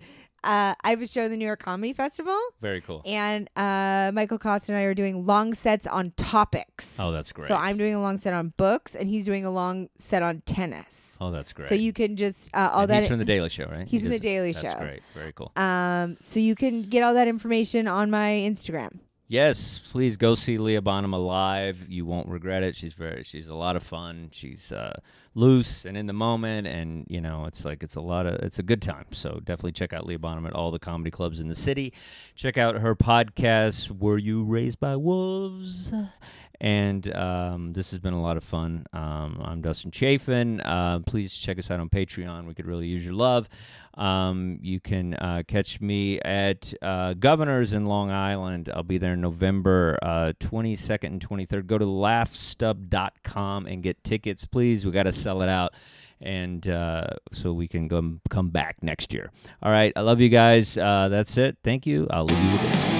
uh, I have a show at the New York Comedy Festival, Very cool. and uh, Michael Kosta and I are doing long sets on topics. Oh, that's great. So I'm doing a long set on books, and he's doing a long set on tennis. Oh, that's great. So you can just uh, all And that. he's from the Daily Show, right? He's He from The Daily That's Show. great. Very cool. um, so you can get all that information on my Instagram. Yes, please go see Leah Bonnema live. You won't regret it. She's very she's a lot of fun. She's uh, loose and in the moment, and you know it's like it's a lot of it's a good time. So definitely check out Leah Bonnema at all the comedy clubs in the city. Check out her podcast. Were you raised by wolves? And um, this has been a lot of fun. Um, I'm Dustin Chafin. Uh, please check us out on Patreon. We could really use your love. Um, you can uh, catch me at uh, Governor's in Long Island. I'll be there November uh, 22nd and 23rd. Go to laughstub.com and get tickets, please. We got to sell it out. And uh, so we can go come back next year. All right. I love you guys. Uh, that's it. Thank you. I'll leave you with.